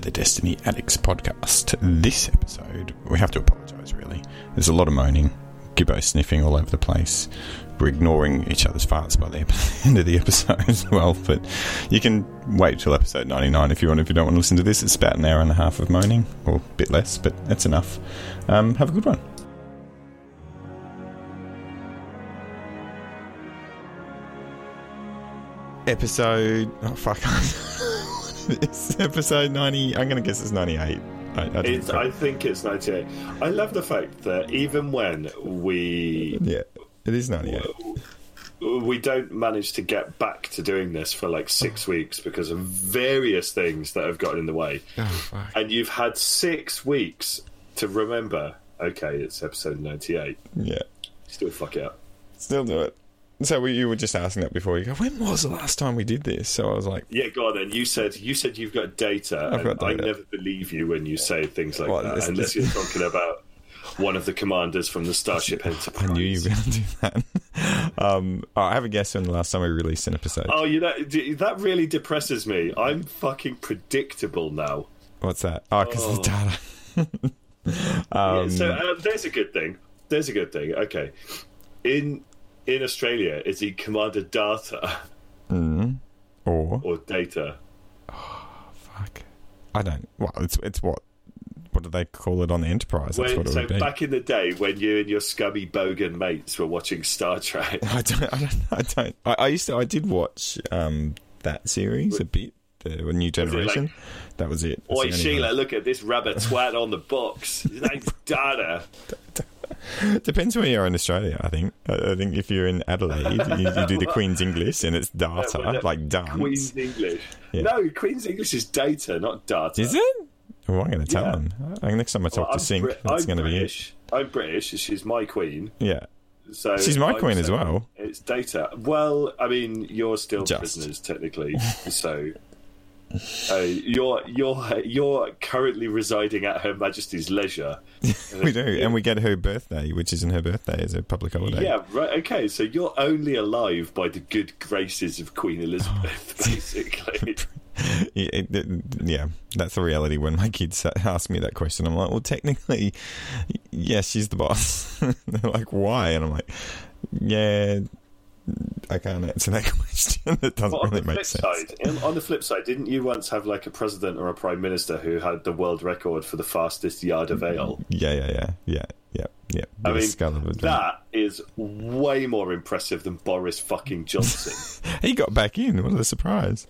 the Destiny Addicts podcast. This episode, we have to apologise, really. There's a lot of moaning, Gibbo sniffing all over the place. We're ignoring each other's farts by the end of the episode as well, but you can wait till episode 99 if you want. If you don't want to listen to this, it's about an hour and a half of moaning, or a bit less, but that's enough. Um, have a good one. Episode. Oh, fuck. it's episode 90. I'm going to guess it's 98. I, I, It's, I think it's 98. I love the fact that even when we yeah, it is 98. we don't manage to get back to doing this for like six weeks because of various things that have gotten in the way, Oh, fuck. and you've had six weeks to remember. Okay, it's episode 98. Yeah. Still fuck it up. Still do it. So we, you were just asking that before. You go, when was the last time we did this? So I was like, Yeah, go on then. You said you said you've got data, I've got I never believe you when you say things like Well, that, unless you're talking about one of the commanders from the Starship Enterprise. I knew you were going to do that. um, oh, I have a guess when the last time we released an episode. Oh, you know that really depresses me. I'm fucking predictable now. What's that? Oh, because Oh. the data. Yeah, um, so uh, there's a good thing. There's a good thing. Okay, in in Australia, is he Commander Data or or Data? fuck, I don't. Well, it's it's what. What do they call it on the Enterprise? That's When, what it so would be. back in the day when you and your scummy bogan mates were watching Star Trek, I don't. I don't. I don't. I, I used to. I did watch um, that series a bit. The New like- Generation. that was it. That's Oi Sheila, look at this rubber twat on the box. His name's Data. Depends where you are in Australia. I think. I think if you're in Adelaide, you, you do the Queen's English, and it's data, well, no, like dance. Queen's English. Yeah. No, Queen's English is Data, not Data. Is it? Oh, I'm going to tell Yeah. them. I think next time I talk I'm to Sync, Brit- that's going to be it. British. I'm British. She's my queen. Yeah. So She's my I'm queen as well. It's data. Well, I mean, you're still Just. prisoners technically, so uh, you're you're you're currently residing at Her Majesty's leisure. We do, and we get her birthday, which isn't her birthday, it's a public holiday. Yeah, right. Okay, so you're only alive by the good graces of Queen Elizabeth, basically. Yeah, yeah, that's the reality. When my kids ask me that question, I'm like, well, technically, yes, she's the boss. They're like, why? And I'm like, yeah, I can't answer that question. It doesn't on really make sense. side, on the flip side, didn't you once have like a president or a prime minister who had the world record for the fastest yard of ale? Yeah, yeah, yeah, yeah, yeah, yeah. I mean, skull of a- that is way more impressive than Boris fucking Johnson. He got back in. What a surprise!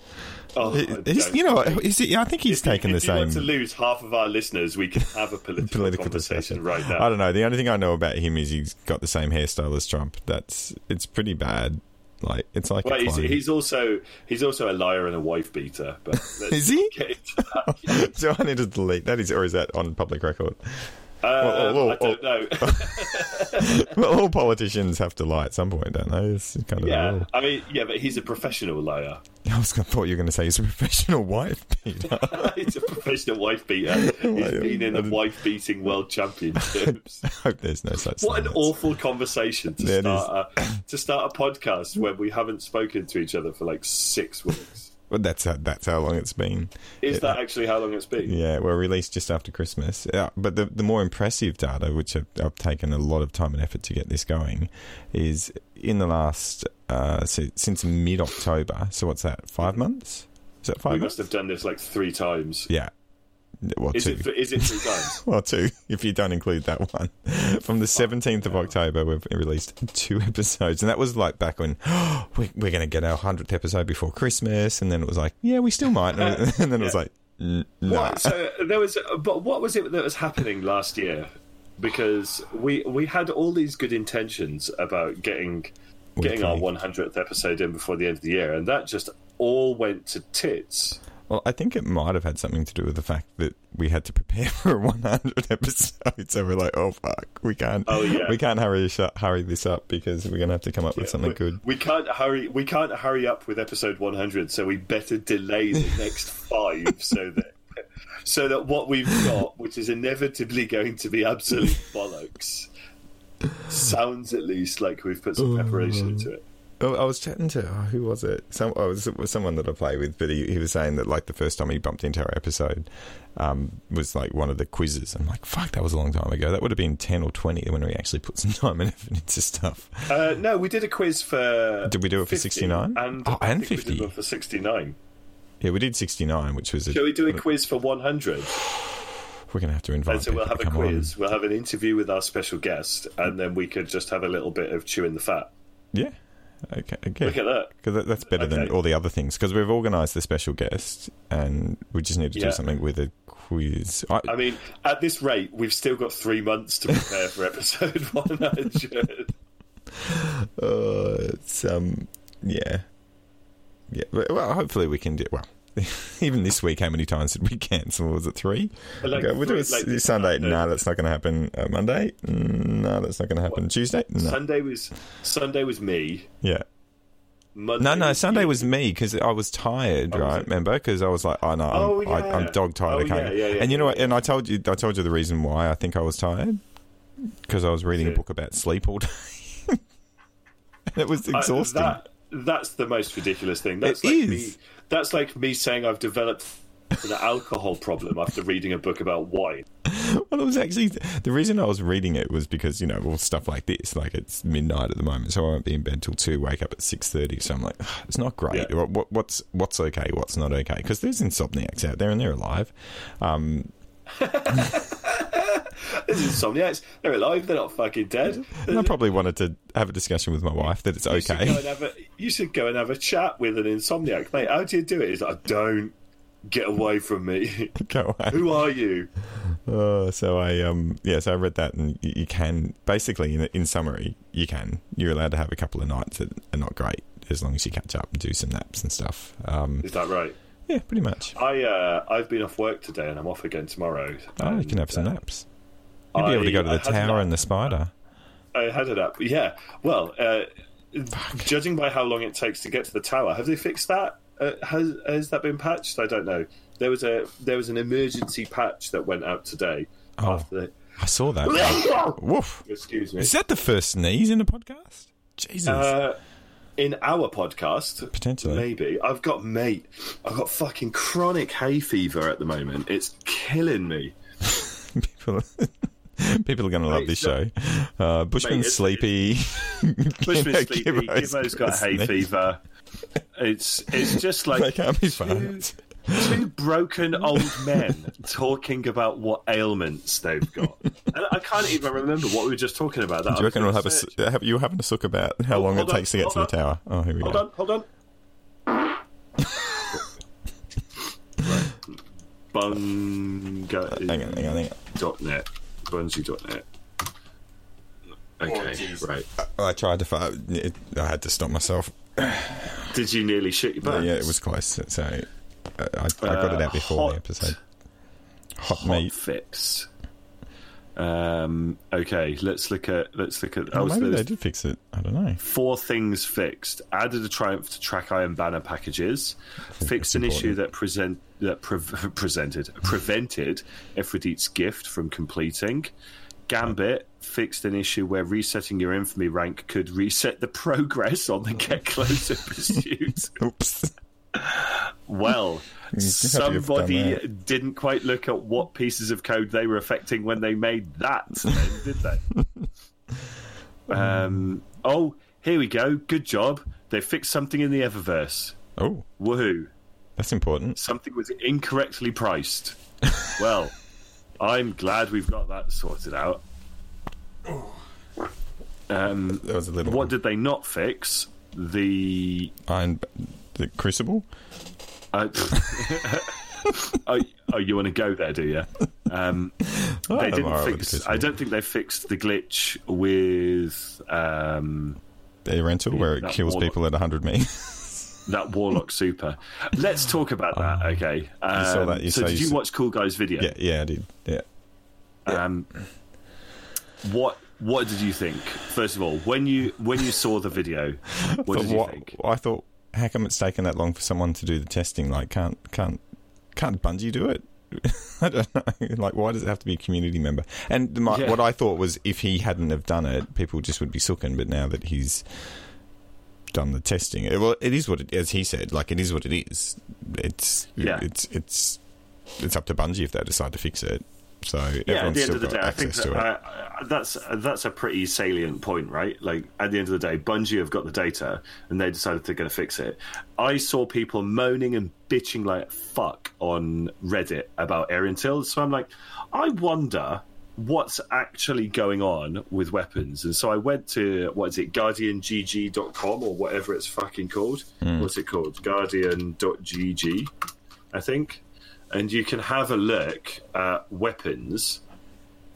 Oh, he's- you know, what, is it, I think he's if taken the same. if you want to lose half of our listeners, we can have a political, political conversation discussion right now. I don't know. The only thing I know about him is he's got the same hairstyle as Trump. That's it's pretty bad. Like it's like Well, he's, he's also he's also a liar and a wife beater. But Is he? Do I need to delete that? Is or is that on public record? Um, oh, oh, I don't know. well, all politicians have to lie at some point, don't they? It's kind of yeah. I mean, yeah, but he's a professional liar. I was gonna, thought you were going to say he's a professional wife beater. he's a professional wife beater. He's been in I the wife beating world championships. I hope there's no such What thing. an awful conversation to That start a, to start a podcast when we haven't spoken to each other for like six weeks. Well, that's how, that's how long it's been. Is Yeah. that actually how long it's been? Yeah, well, released just after Christmas. Yeah, but the the more impressive data, which I've, I've taken a lot of time and effort to get this going, is in the last uh, si- since mid October. So what's that? Five months? Is that five We months? must have done this like three times. Yeah. Well, Is two. it? Is it three times? well, two, if you don't include that one. From the 17th of October, we've released two episodes. And that was like back when we, we're going to get our 100th episode before Christmas. And then it was like, yeah, we still might. Uh, and then it was like, "N- nah. What? So there was, but what was it that was happening last year? Because we we had all these good intentions about getting getting our 100th episode in before the end of the year, and that just all went to tits. Well, I think it might have had something to do with the fact that we had to prepare for a 100 episode. So we're like, oh fuck, we can't, Oh, yeah. we can't hurry sh- hurry this up because we're gonna have to come up with something we, good. We can't hurry. We can't hurry up with episode 100, so we better delay the next five so that so that what we've got, which is inevitably going to be absolute bollocks, sounds at least like we've put some preparation oh. into it. Oh, I was chatting to oh, who was it? Some oh, it was, it was someone that I play with, but he, he was saying that like the first time he bumped into our episode um, was like one of the quizzes. I'm like, fuck, that was a long time ago. That would have been ten or twenty when we actually put some time and effort into stuff. Uh, no, we did a quiz for. Did we do it for 69? And Oh, and 50. for sixty nine. Yeah, we did 69, which was a, Shall we do a quiz for one hundred? we're gonna have to invite. And so we'll have to a come on. quiz. We'll have an interview with our special guest, and then we could just have a little bit of chewing the fat. Yeah. Okay. okay. Look at that. Because that, that's better than all the other things. Because we've organised the special guest, and we just need to Yeah. do something with a quiz. I, I mean, at this rate, we've still got three months to prepare for episode one hundred. uh, it's um, yeah, yeah. Well, hopefully we can do well. Even this week, how many times did we cancel? Was it three? Like, okay, we'll do it like Sunday. No, that's not going to happen. Uh, Monday? Mm, No, that's not going to happen. Tuesday? No. Sunday was Sunday was me. yeah. Monday No, no. Sunday you. was me because I was tired, Oh, right? it? Remember? Because I was like, oh no, I'm, Oh, I, I'm dog tired. Oh, can't. yeah, yeah, yeah, and you know yeah, what? And I told you, I told you the reason why I think I was tired because I was reading a book about sleep all day. and it was Uh, exhausting. that, that's the most ridiculous thing. That's It like is. Me, that's like me saying I've developed an alcohol problem after reading a book about wine. Well, it was actually the reason I was reading it was because you know, well, stuff like this, like it's midnight at the moment, so I won't be in bed till two. Wake up at six thirty, so I'm like, "Ugh, it's not great. Yeah. What, what's what's okay, what's not okay? Because there's insomniacs out there and they're alive. Um, There's insomniacs. They're alive. They're not fucking dead. and I probably wanted to have a discussion with my wife that it's You should, go and okay. You should go and have a chat with an insomniac, mate. How do you do it? He's like, don't get away from me. Go away. Who are you? Uh, so I um yeah, so I read that and you, you can basically in, in summary you can you're allowed to have a couple of nights that are not great as long as you catch up and do some naps and stuff. Um, Is that right? yeah, pretty much. I uh, I've been off work today and I'm off again tomorrow. Oh, you can have some uh, naps. You'll be able to go to the tower and the spider. I had it up. Yeah. Well, uh, judging by how long it takes to get to the tower, have they fixed that? Uh, has has that been patched? I don't know. There was a there was an emergency patch that went out today. Oh. After the, I saw that. Woof. excuse me. Is that the first sneeze in the podcast? Jesus. Uh, in our podcast, Potentially. maybe. I've got mate. I've got fucking chronic hay fever at the moment. It's killing me. people, people are going to love this show. Uh, Bushman's it's- sleepy. Bushman Gibbo- sleepy. Gibbo's Gibbo's got hay sneeze. fever. It's it's just like can't be two, two broken old men talking about what ailments they've got. And I can't even remember what we were just talking about. That Do you reckon we'll have a, have you having a suck about how Oh, long it on, takes to get to the tower? Oh, here we Hold go. on, hold on. right. Bunga. Hang on, hang on, hang on. Dot net. Bungie.net. Okay, jeez. right. I tried to fart. It, I had to stop myself. Did you nearly shit your But pants? yeah, it was close. So uh, I, I got it out before hot- the episode. Hot, hot meat. fix. Um, okay, let's look at let's look at. Oh, so maybe they did fix it. I don't know. four things fixed. Added a triumph to track iron banner packages. Fixed an that's issue that present that pre- presented prevented Aphrodite's gift from completing. Gambit fixed an issue where resetting your infamy rank could reset the progress on the get closer pursuit. Oops. Well, somebody didn't quite look at what pieces of code they were affecting when they made that, then, did they? um, oh, here we go. Good job. They fixed something in the Eververse. Oh, Woohoo. that's important. Something was incorrectly priced. well, I'm glad we've got that sorted out. Um, That was a little. what did they not fix? The Iron, the Crucible? Uh, oh, oh, you want to go there, do you? Um, Oh, they didn't fix. I don't think they fixed the glitch with um, The rental where it kills warlock. people at 100 meters. that Warlock Super. Let's talk about that. Okay. Um, saw that, you so say did you you watch Coolguy's video? yeah, yeah, I did. Yeah. Um, what What did you think? First of all, when you when you saw the video, what did you what, think? I thought, how come it's taken that long for someone to do the testing? Like, can't can't can't Bungie do it? I don't know. Like, why does it have to be a community member? And my, Yeah. what I thought was, if he hadn't have done it, people just would be sooking. But now that he's done the testing. It, well, it is what it, as he said, like it is what it is. It's Yeah. it's it's it's up to Bungie if they decide to fix it. So yeah, at the end of the day, I think that, uh, that's that's a pretty salient point, right? Like at the end of the day, Bungie have got the data and they decided they're going to fix it. I saw people moaning and bitching like fuck on Reddit about Erentil, so I'm like, I wonder what's actually going on with weapons. And so I went to what is it, GuardianGG.com or whatever it's fucking called. What's it called? Guardian.gg, I think and you can have a look at weapons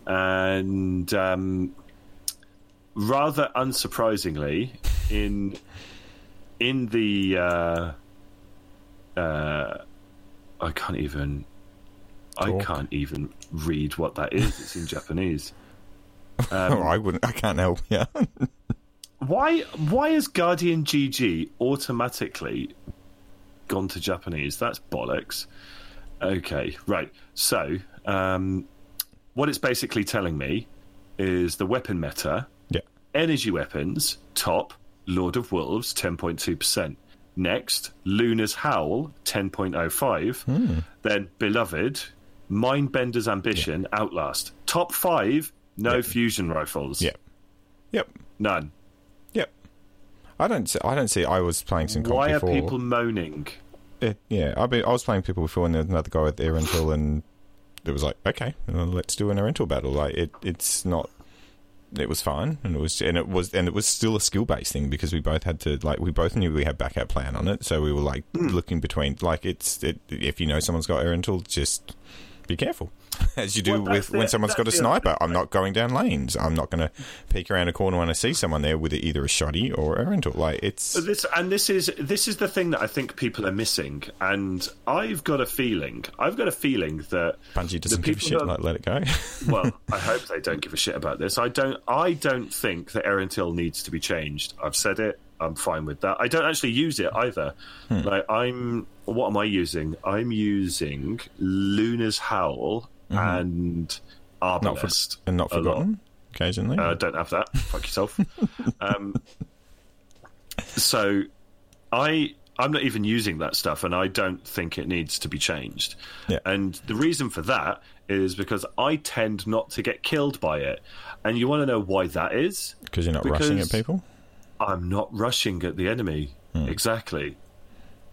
and um, rather unsurprisingly in in the uh, uh, I can't even I can't even read what that is it's in Japanese oh, I wouldn't. I can't help. Yeah. why why has Guardian GG automatically gone to Japanese? That's bollocks. Okay, right. So, um, what it's basically telling me is the weapon meta, yeah. energy weapons, top, Lord of Wolves, 10.2%. Next, Luna's Howl, 10.05. Then Beloved, Mindbender's Ambition, Outlast. Top five, no fusion rifles. Yep. Yep. None. Yep. I don't. See, I don't see. I was playing some. Why are before. people moaning? It, yeah, I, be, I was playing people before, and there was another guy with Erentil, and it was like, okay, well, let's do an Erentil battle. Like it, it's not. It was fine, and it was, and it was, and it was still a skill based thing because we both had to, like, we both knew we had backup plan on it, so we were like Hmm. looking between, like, it's, it, if you know someone's got Erentil, just be careful. As you do Well, that's with when the- someone's got a that's the- sniper, I'm not going down lanes. I'm not going to peek around a corner when I see someone there with either a shoddy or a rental. Like it's This and this is this is the thing that I think people are missing, and I've got a feeling. I've got a feeling that Bungie doesn't give a shit. that- Like let it go. well, I hope they don't give a shit about this. I don't. I don't think that Erentil needs to be changed. I've said it. I'm fine with that. I don't actually use it either. Hmm. Like I'm. What am I using? I'm using Luna's Howl and not for, and not forgotten. Occasionally, Uh, don't have that. Fuck yourself. um, so, I I'm not even using that stuff, and I don't think it needs to be changed. Yeah. And the reason for that is because I tend not to get killed by it. And you want to know why that is? because you're not rushing at people. I'm not rushing at the enemy. Exactly.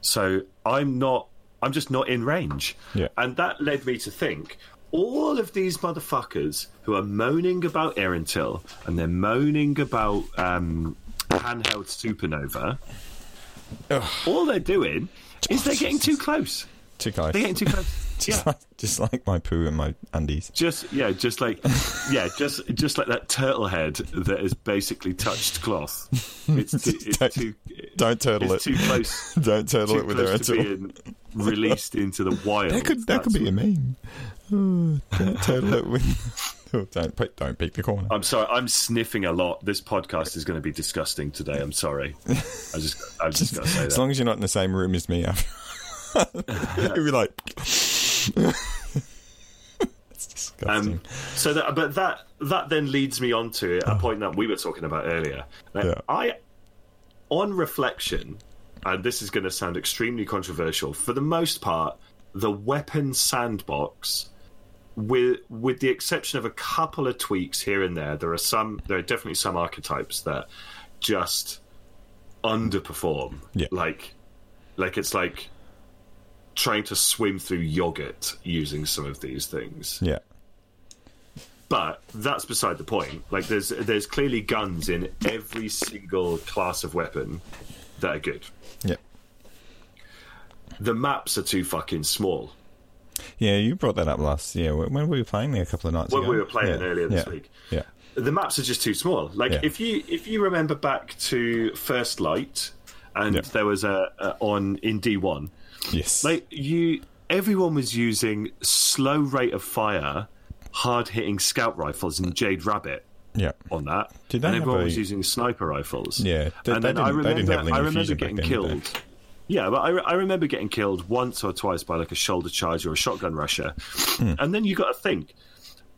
So I'm not. I'm just not in range. Yeah. And that led me to think all of these motherfuckers who are moaning about Erentil and they're moaning about um, handheld supernova. All they're doing is they're getting too close. Too close. They're getting too close. Just, yeah. like, just like my poo and my undies. Just yeah, just like yeah, just just like that turtle head that has basically touched cloth. It's too, it's Don't- too, Don't turtle it's it. too close. Don't turtle it with to rental. being released into the wild. That could that could That's be a meme. Oh, don't turtle it with. Oh, don't pick, don't pick the corner. I'm sorry, I'm sniffing a lot. This podcast is going to be disgusting today. I'm sorry. I just, I've just got to say As long as you're not in the same room as me, after. You'd be like. It's disgusting. Um, so that, but that that then leads me on to a point that we were talking about earlier. Now, Yeah. I, on reflection, and this is going to sound extremely controversial. For the most part, the weapon sandbox, with with the exception of a couple of tweaks here and there, there are some. There are definitely some archetypes that just underperform. Yeah. Like, like it's like trying to swim through yogurt using some of these things. yeah. But that's beside the point. Like there's there's clearly guns in every single class of weapon that are good. Yeah. The maps are too fucking small. Yeah, you brought that up last year. When when we were playing there a couple of nights When ago. we were playing Yeah, earlier this yeah, week. Yeah. The maps are just too small. Like Yeah. if you if you remember back to First Light and there was a, a on in D one, Yes. like you everyone was using slow rate of fire, hard hitting scout rifles and Jade Rabbit. yeah. on that. Did they and everyone a- was using sniper rifles. Yeah, they- and they then I didn't- they didn't remember, I remember getting then, killed. Yeah, but I, re- I remember getting killed once or twice by like a shoulder charge or a shotgun rusher. Hmm. And then you got to think,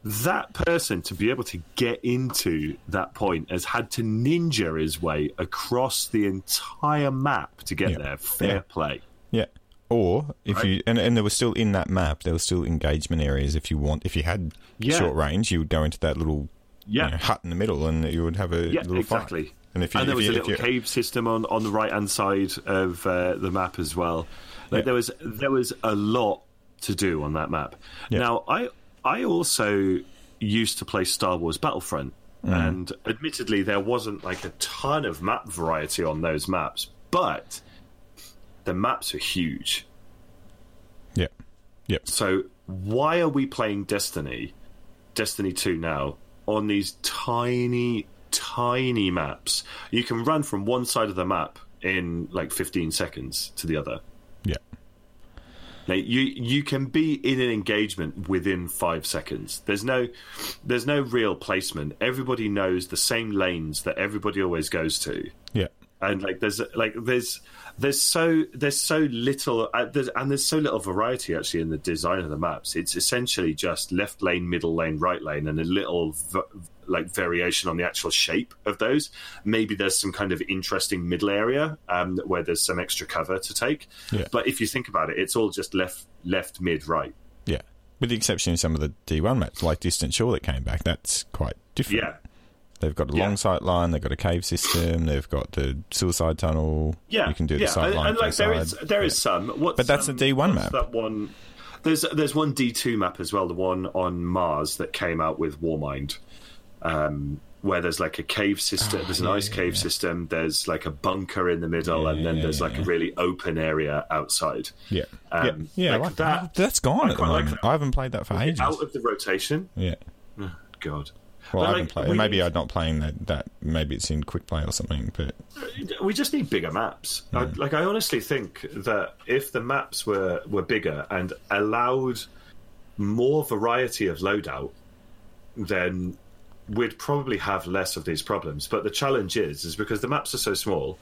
that person to be able to get into that point has had to ninja his way across the entire map to get Yeah. there. Fair Yeah. play. Yeah. Or if Right. you and, and there was still in that map, there was still engagement areas. If you want, if you had Yeah. short range, you would go into that little Yeah. you know, hut in the middle, and you would have a Yeah, little exactly. fight. And if you, and there if was you, a little cave system on, on the right hand side of uh, the map as well. Like Yeah. there was there was a lot to do on that map. Yeah. Now I I also used to play Star Wars Battlefront, Mm. and admittedly there wasn't like a ton of map variety on those maps, but the maps are huge. yeah, yeah, So why are we playing Destiny, Destiny 2 now, on these tiny, tiny maps? You can run from one side of the map in like 15 seconds to the other. yeah, Now, you you can be in an engagement within five seconds. There's no there's no real placement. Everybody knows the same lanes that everybody always goes to yeah, and like there's like there's there's so there's so little uh, there's, and there's so little variety actually in the design of the maps it's essentially just left lane middle lane right lane and a little v- like variation on the actual shape of those maybe there's some kind of interesting middle area um, where there's some extra cover to take Yeah. but if you think about it it's all just left left mid right yeah. With the exception of some of the D1 maps, like Distant Shore that came back, that's quite different. yeah They've got a Yeah. long sight line, they've got a cave system, they've got the suicide tunnel. Yeah, you can do the yeah. sight and, line. and, like there is side. there is some. What's, But that's um, a D1 map. That one. There's there's one D two map as well. The one on Mars that came out with Warmind, um, where there's like a cave system. there's an Oh, yeah, ice cave yeah. system. There's like a bunker in the middle, Yeah, and then yeah, there's yeah, like a really open area outside. Yeah, Um, yeah, yeah. like like that- That's gone I at the quite like moment. I haven't played that for ages. Out of the rotation. Yeah. God. Well, But, I haven't like, played. Maybe need- I'm not playing that. That maybe it's in quick play or something. But we just need bigger maps. I, like I honestly think that if the maps were were bigger and allowed more variety of loadout, then we'd probably have less of these problems. But the challenge is, is because the maps are so small,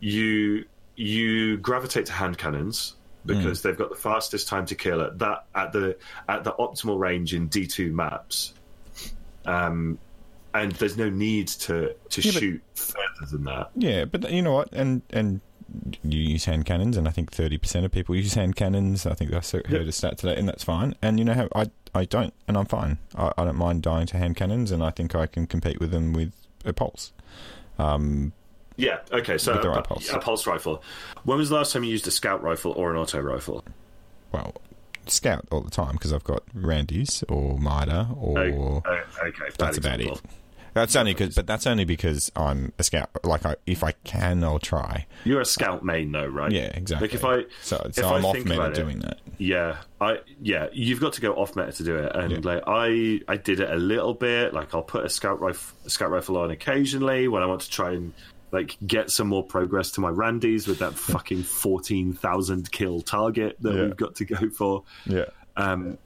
you you gravitate to hand cannons because mm. they've got the fastest time to kill at that at the at the optimal range in D two maps. Um, and there's no need to to Yeah, but- shoot further than that. yeah, but you know what? And and you use hand cannons, and I think thirty percent of people use hand cannons. I think I heard a stat today, and that's fine. And you know how I I don't, and I'm fine. I, I don't mind dying to hand cannons, and I think I can compete with them with a pulse. Um, Yeah. Okay. So the right a, pulse. a pulse rifle. When was the last time you used a scout rifle or an auto rifle? well, scout all the time because I've got Randy's or Mida or. Oh, oh, okay. bad That's about example. it. That's only because, but that's only because I'm a scout. Like, I, if I can, I'll try. You're a scout main, though, right? Yeah, exactly. Like if I, so, so I I'm off meta about it, doing that. Yeah, I yeah, you've got to go off meta to do it, and Yeah. like I I did it a little bit. Like I'll put a scout rifle a scout rifle on occasionally when I want to try and like get some more progress to my Randys with that fucking fourteen thousand kill target that Yeah. we've got to go for. Yeah, Um,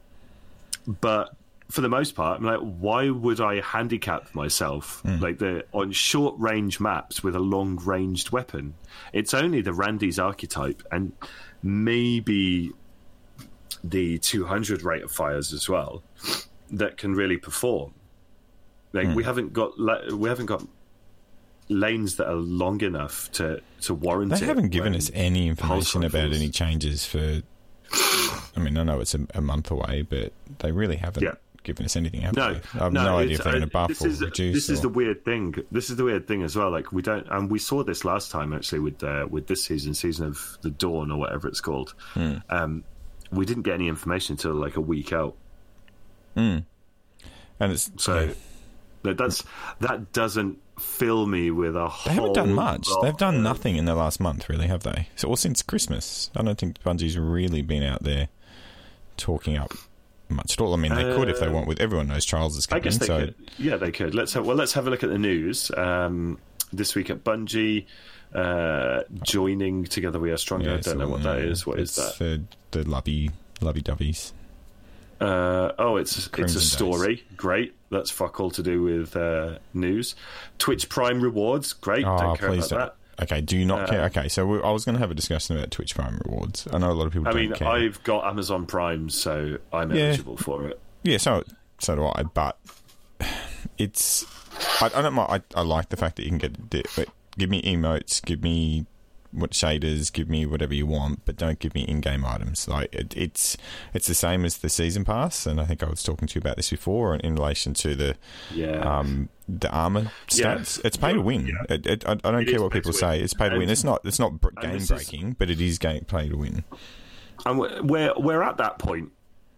but for the most part, I'm like, why would I handicap myself like the on short range maps with a long ranged weapon? It's only the Randy's archetype and maybe the 200 rate of fires as well that can really perform. Like we haven't got we haven't got lanes that are long enough to to warrant it. they it haven't given us any information about any changes for. I mean, I know it's a, a month away, but they really haven't Yeah. given us anything. Have No? I have no, no, idea if they're going uh, to buff this or is, reduce. This is the weird thing. This is the weird thing as well. Like we don't, and we saw this last time actually with uh, with this season, season of the Dawn or whatever it's called. Hmm. Um, we didn't get any information until like a week out. and it's So yeah. that that's that doesn't fill me with a. They haven't done much. They've done nothing in the last month, really, have they? So, or since Christmas, I don't think Bungie's really been out there talking up much at all. I mean, they could if they Uh, want. With everyone knows Charles is coming. I guess they so could. Yeah, they could. Let's have, well, let's have a look at the news. Um, this week at Bungie, uh, joining together we are stronger. yeah, I don't know what that yeah, is. What is that? The, the lovey, lovey doveys. Uh, oh, it's it's a story. Great. That's fuck all to do with uh, news. Twitch Prime rewards. Great. Oh, don't care please about don't. Okay, do you not Uh, care? Okay, so we, I was going to have a discussion about Twitch Prime rewards. I know a lot of people. I mean, care. I've got Amazon Prime, so I'm Yeah. eligible for it. Yeah, so so do I. But it's I, I don't mind. I, I like the fact that you can get di- but give me emotes, give me what shaders, give me whatever you want, but don't give me in-game items. Like it, it's it's the same as the season pass, and I think I was talking to you about this before in relation to the Yeah. um, the armor Yeah. stats. It's pay to win. Yeah. It, it, I, I don't care what people say. It's pay to win. It's not. It's not br- game this is- breaking, but it is game play to win. And we're- we're we're at that point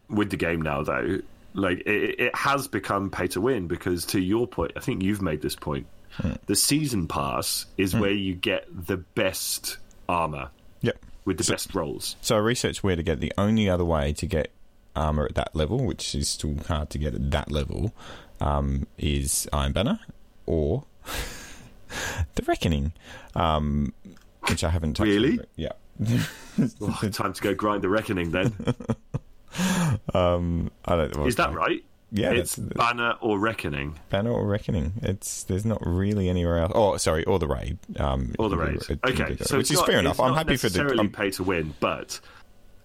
with the game now, though. Like it has become pay to win because, to your point, I think you've made this point. Hmm. The season pass is where you get the best armor Yep. with the best rolls. So I researched where to get the only other way to get armor at that level, which is still hard to get at that level, um, is Iron Banner or the Reckoning, um, which I haven't touched. Really? Yeah. Oh, time to go grind the reckoning. Then Um, I don't. well, is that right? Yeah, it's that's, banner or reckoning. Banner or Reckoning. It's there's not really anywhere else. Oh, sorry, or the raid. Um, Or the raid. Okay, so which is not, fair enough. I'm happy for the. necessarily pay to win, but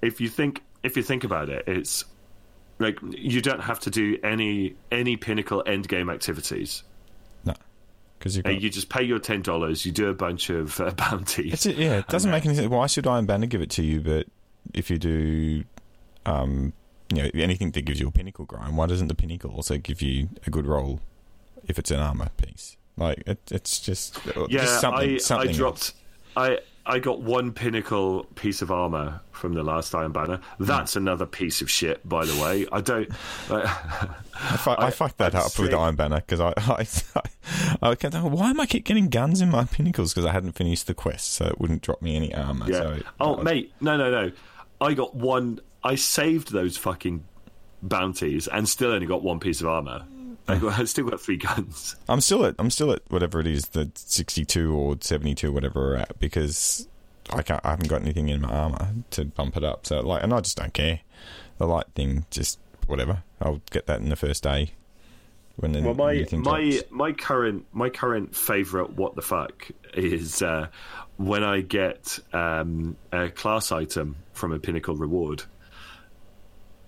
if you think if you think about it, it's like you don't have to do any any pinnacle end game activities. no, because you got. You just pay your ten dollars. You do a bunch of uh, bounties. It's, yeah, it doesn't make any sense. Why should Iron Banner give it to you? But if you do, um, you know, anything that gives you a pinnacle grind, why doesn't the pinnacle also give you a good roll if it's an armor piece? Like it, it's just yeah, just something. I something I else. dropped. I I got one pinnacle piece of armor from the last Iron Banner. That's Hmm. another piece of shit, by the way. I don't. I, fu- I, fucked that I'd up with Iron Banner because I, I, I, kept thinking, why am I keep getting guns in my pinnacles? Because I hadn't finished the quest, so it wouldn't drop me any armor. Yeah. So oh, I- mate, no, no, no. I got one. I saved those fucking bounties and still only got one piece of armor. I, got, I still got three guns. I'm still at I'm still at whatever it is, the 62 or 72, whatever we're at, because I can't I haven't got anything in my armor to bump it up. So like, and I just don't care. The light thing, just whatever. I'll get that in the first day. When the Well, my my drops. my current my current favorite what the fuck is uh, when I get um, a class item from a pinnacle reward.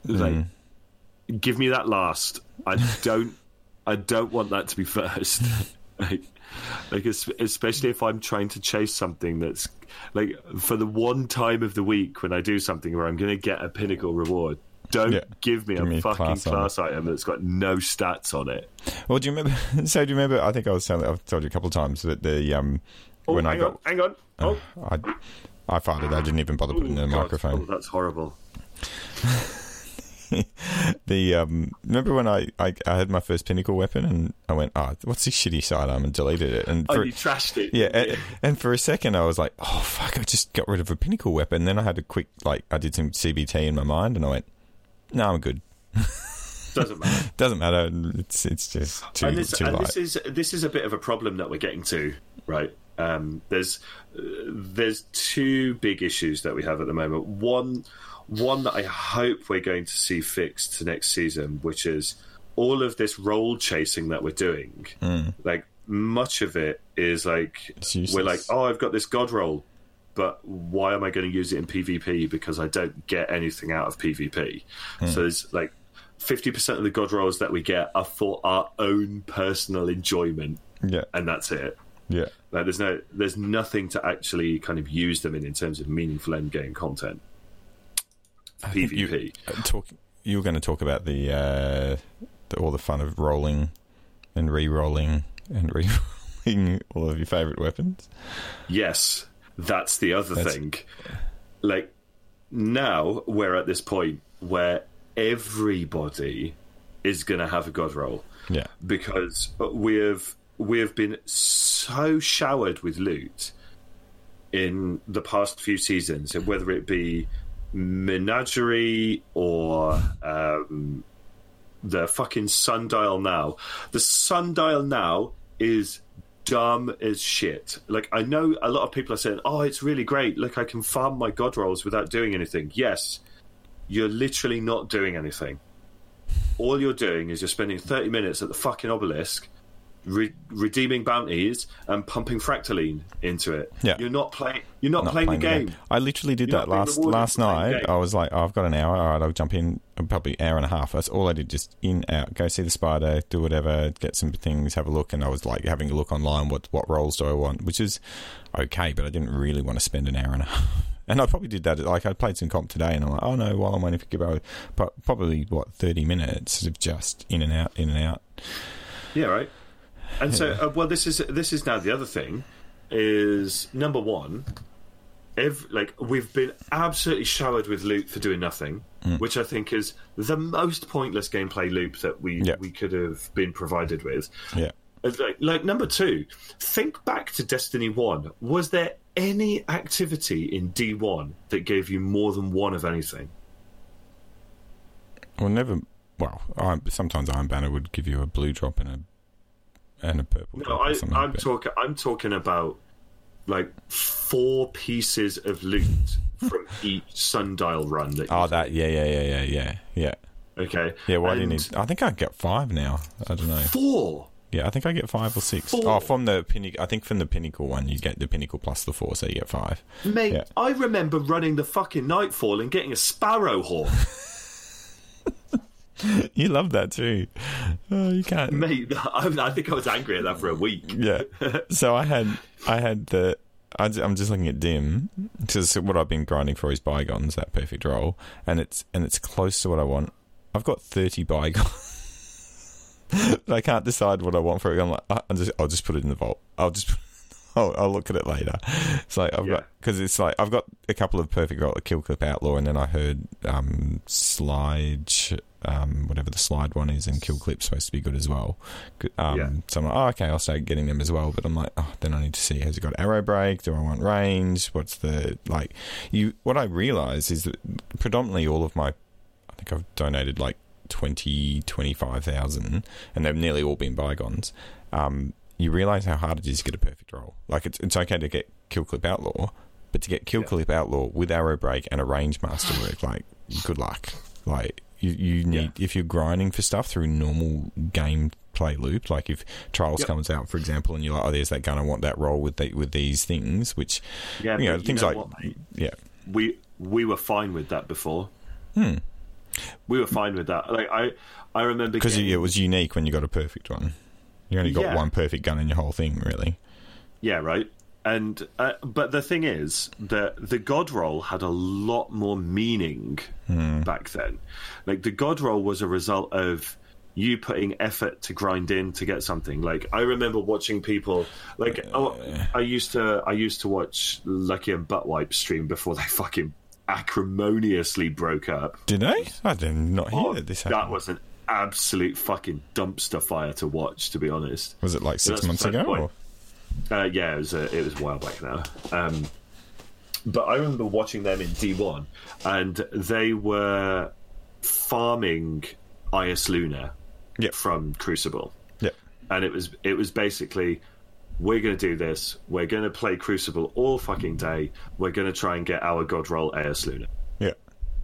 Like, Mm. give me that last. I don't. I don't want that to be first. like, like especially if I'm trying to chase something that's like for the one time of the week when I do something where I'm going to get a pinnacle reward. Don't Yeah. give me Give a me fucking class class, item. that's got no stats on it. Well, do you remember? So do you remember? I think I was telling. I've told you a couple of times that the um Oh, when I got on, hang on. Oh, I I farted. I didn't even bother putting in the God. microphone. Oh, that's horrible. the um, remember when I, I I had my first pinnacle weapon and I went, oh, what's this shitty sidearm and deleted it. And Oh, for, you trashed it. yeah, and, and for a second I was like, oh fuck, I just got rid of a pinnacle weapon. Then I had a quick like I did some CBT in my mind and I went, no, I'm good. Doesn't matter. Doesn't matter. It's it's just too and this, too and light. this is this is a bit of a problem that we're getting to, right? Um, there's uh, there's two big issues that we have at the moment. One one that I hope we're going to see fixed to next season, which is all of this roll chasing that we're doing. Like much of it is like we're like, oh, I've got this god roll, but why am I going to use it in PvP? Because I don't get anything out of PvP. Hmm. So there's like. 50% of the god rolls that we get are for our own personal enjoyment yeah, and that's it yeah. like there's no there's nothing to actually kind of use them in in terms of meaningful end game content You- PvP. uh, talk. You were going to talk about the, uh, the all the fun of rolling and re-rolling and re-rolling all of your favorite weapons. yes that's the other That's- thing like now we're at this point where everybody is going to have a god roll Yeah, because we have we have been so showered with loot in the past few seasons, and whether it be Menagerie or um, the fucking Sundial Now, the Sundial Now is dumb as shit. Like I know a lot of people are saying, "Oh, it's really great. Look, I can farm my god rolls without doing anything." Yes, you're literally not doing anything all you're doing is you're spending 30 minutes at the fucking obelisk re- redeeming bounties and pumping fractaline into it Yeah. you're not playing you're not, not playing, the game, I literally did You're that last last playing night. I was like, oh, I've got an hour. All right, I'll jump in probably hour and a half. That's all I did. Just in out, go see the spider, do whatever, get some things, have a look, and I was like having a look online. What what rolls do I want? Which is okay, but I didn't really want to spend an hour and a half. And I probably did that. Like I played some comp today, and I'm like, oh no, while I'm waiting for Gibbo, but probably what thirty minutes of just in and out, in and out. Yeah, right. And so, uh, well, this is this is now the other thing is number one. Ev- like we've been absolutely showered with loot for doing nothing, which I think is the most pointless gameplay loop that we Yeah. we could have been provided with. Yeah. Like, like number two, think back to Destiny One. Was there any activity in D one that gave you more than one of anything? Well, never. Well, I, sometimes Iron Banner would give you a blue drop and a and a purple No, I, I'm but- talking. I'm talking about like four pieces of loot from each sundial run. That Oh, that. Yeah, yeah, yeah, yeah, yeah, yeah. okay. Yeah. Why do you need? I think I get five now. I don't know. four? Yeah, I think I get five or six. Oh, four. Oh, from the pinnacle. I think from the pinnacle one, you get the pinnacle plus the four, so you get five. Mate, Yeah. I remember running the fucking Nightfall and getting a Sparrow Hawk. You love that too. Oh, you can't. Mate, I, I think I was angry at that for a week. Yeah. So I had, I had the. I, am just looking at DIM because what I've been grinding for is bygones, that perfect roll, and it's and it's close to what I want. I've got thirty bygones, but I can't decide what I want for it. I'm like, I'll just, I'll just put it in the vault. I'll just, I'll, I'll look at it later. It's like I've Yeah. got because it's like I've got a couple of perfect roll, kill clip outlaw, and then I heard um slide, um whatever the slide one is, and kill clip's supposed to be good as well. Um, Yeah. So I'm like, oh, okay, I'll start getting them as well. But I'm like, oh, then I need to see has it got arrow break? Do I want range? What's the like? You what I realize is that predominantly all of my, I think I've donated like 20, 25,000 and they've nearly all been bygones. Um, you realize how hard it is to get a perfect roll. Like it's it's okay to get kill clip outlaw, but to get kill Yeah. clip outlaw with arrow break and a range master work, like good luck. Like you, you need if you're grinding for stuff through normal gameplay loop, like if Trials Yep. comes out, for example, and you're like, oh, there's that gun, I want that roll with the, with these things, which Yeah, you know things know like what, yeah, we we were fine with that before. Hmm. We were fine with that. Like I, I remember because getting- it was unique when you got a perfect one. You only got Yeah. one perfect gun in your whole thing, really. Yeah, right. And uh, but the thing is that the god roll had a lot more meaning back then. Like the god roll was a result of you putting effort to grind in to get something. Like I remember watching people like oh, I used to I used to watch Lucky and Buttwipe stream before they fucking acrimoniously broke up. Did they? I did not hear Oh, that this that was an absolute fucking dumpster fire to watch, to be honest. Was it like six months ago? Uh, yeah, it was a, it was a while back now. Um, but I remember watching them in D1, and they were farming Eyasluna Yep. from Crucible, Yep. and it was it was basically we're going to do this. We're going to play Crucible all fucking day. We're going to try and get our god roll Eyasluna. Yeah.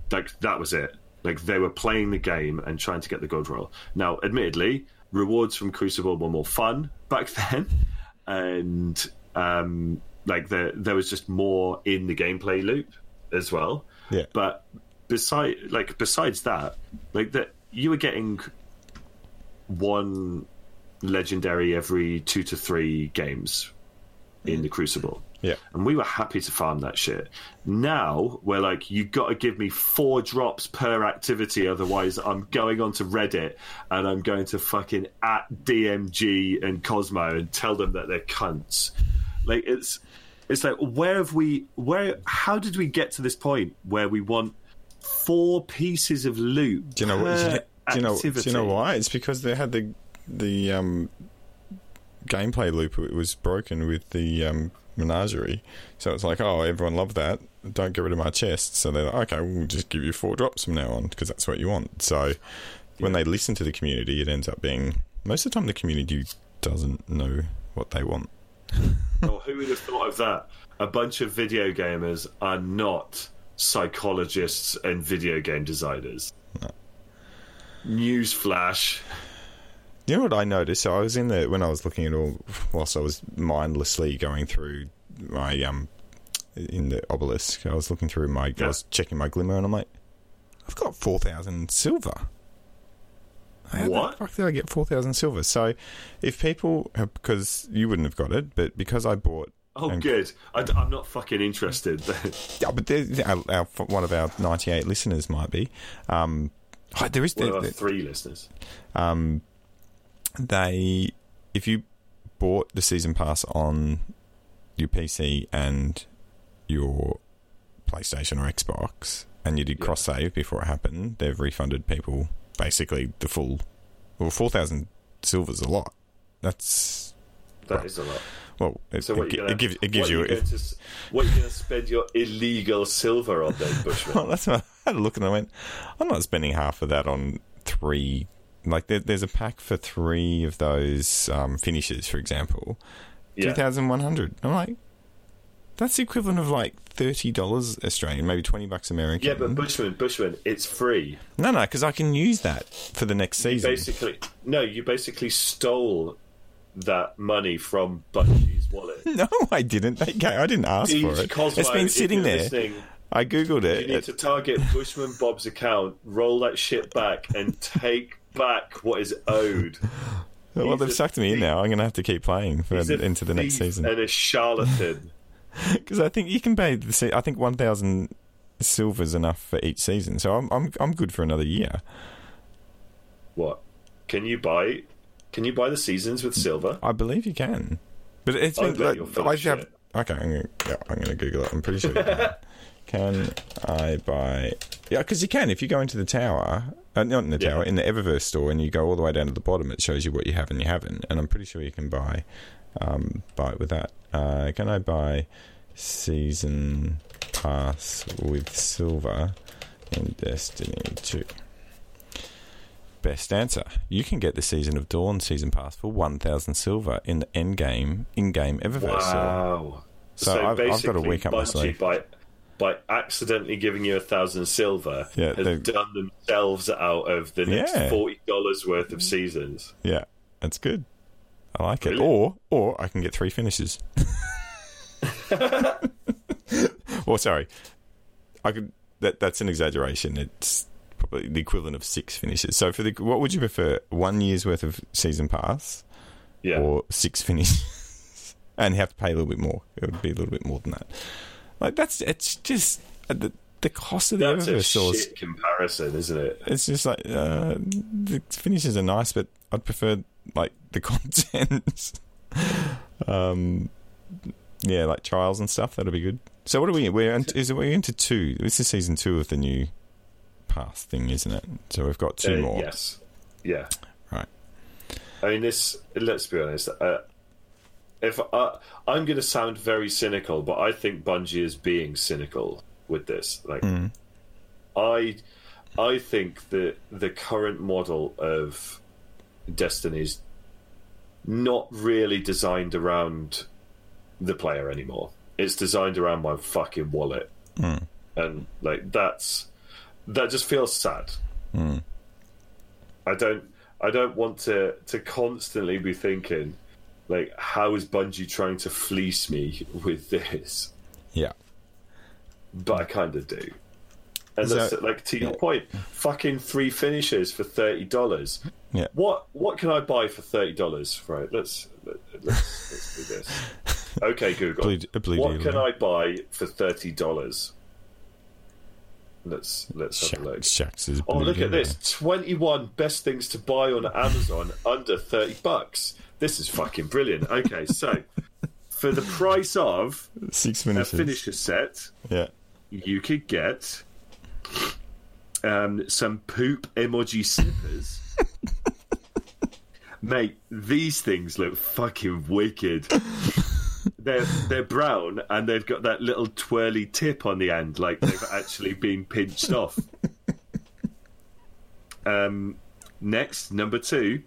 Like that was it. Like they were playing the game and trying to get the god roll. Now, admittedly, rewards from Crucible were more fun back then, and um, like there there was just more in the gameplay loop as well. Yeah. But beside like besides that, like that you were getting one legendary every two to three games in the Crucible. Yeah. And we were happy to farm that shit. Now we're like, you've got to give me four drops per activity, otherwise I'm going onto Reddit and I'm going to fucking at DMG and Cozmo and tell them that they're cunts. Like it's, it's like where have we? Where? How did we get to this point where we want four pieces of loot? Do you know what? Do you know? Do you know why? It's because they had the the um, gameplay loop it was broken with the um, menagerie. So it's like, oh, everyone loved that. Don't get rid of my chest. So they're like, okay, we'll just give you four drops from now on because that's what you want. So when they listen to the community, it ends up being most of the time the community doesn't know what they want. Oh, who would have thought of that? A bunch of video gamers are not psychologists and video game designers. Newsflash. You know what I noticed? So I was in there when I was looking at all, whilst I was mindlessly going through my um in the obelisk. I was looking through my, I was checking my glimmer, and I'm like, I've got four thousand silver. How What? the fuck did I get four thousand silver? So, if people have, because you wouldn't have got it, but because I bought Oh, And- good. I, am not fucking interested. Yeah, but our, our, one of our 98 listeners might be. Um, there is One the, of three listeners. um, they if you bought the season pass on your PC and your PlayStation or Xbox, and you did Yeah. cross save before it happened, they've refunded people basically the full. Well, four thousand silver's a lot. That's That is a lot. well, it, So it, gonna, it gives it gives what you. You going to, what are you going to spend your illegal silver on then, Bushman? Well, that's what I had a look and I went, I'm not spending half of that on three. Like, there, there's a pack for three of those um, finishes, for example, yeah. 2,100. I'm like, that's the equivalent of like $30 Australian, maybe 20 bucks American. yeah, but Bushman, Bushman, it's free. no, no, because I can use that for the next season. Basically, no, you basically stole that money from Bungie's wallet. No, I didn't. Ga- I didn't ask for it. Cozmo, it's been sitting there. I googled it. You need to target Bushman Bob's account, roll that shit back, and take back what is owed. well, he's they've sucked me in now. I'm going to have to keep playing for into the next season And a charlatan. because I think you can pay. The, I think 1,000 silver's enough for each season, so I'm I'm I'm good for another year. what? Can you buy? Can you buy the seasons with silver? I believe you can, but it's oh, I been. bet like, you're full of I have, okay, I'm gonna, yeah, I'm going to Google it. I'm pretty sure. Can. I buy? Yeah, because you can if you go into the tower. Uh, not in the Yeah. tower, in the Eververse store, and you go all the way down to the bottom. It shows you what you have and you haven't, and I'm pretty sure you can buy um, buy it with that. Uh, can I buy season pass with silver in Destiny Two? Best answer. You can get the Season of Dawn season pass for 1,000 silver in the end game, in game Eververse store. Wow. So I've- I've got to wake up my sleeve. by by accidentally giving you a thousand silver Yeah, has they've- done themselves out of the next Yeah. forty dollars worth of seasons. Yeah, that's good. I like it. Or or I can get three finishes. or sorry, I could. That that's an exaggeration. It's probably the equivalent of six finishes. So for the what would you prefer? One year's worth of season pass Yeah. or six finishes, and you have to pay a little bit more. It would be a little bit more than that. Like that's it's just uh, the the cost of the That's a Eververse shit comparison, isn't it? It's just like uh, the finishes are nice, but I'd prefer like the content. um, yeah, like trials and stuff. That'll be good. So what are we? We're into, is it, we're into two. This is season two of the new path thing, isn't it? So we've got two Uh, more. Yes. Yeah. Right. I mean, this. Let's be honest. Uh, if I, I'm going to sound very cynical, but I think Bungie is being cynical with this. Like, Mm. I, I think that the current model of Destiny is not really designed around the player anymore. It's designed around my fucking wallet, Mm. and like that's that just feels sad. Mm. I don't I don't want to to constantly be thinking like how is Bungie trying to fleece me with this? Yeah. But I kind of do. And So- that's like to your point, fucking three finishes for thirty dollars. Yeah. What what can I buy for thirty dollars? Right, let's let, let's let's do this. Okay, Google. Blue, a blue what can I buy for thirty dollars? Let's let's have a look. Is Oh, look at this. 21 best things to buy on Amazon under 30 bucks. This is fucking brilliant. Okay, so for the price of. Six a finishes. finisher set, Yeah. you could get um, some poop emoji slippers. Mate, these things look fucking wicked. They're they're brown and they've got that little twirly tip on the end, like they've actually been pinched off. Um, next, number two,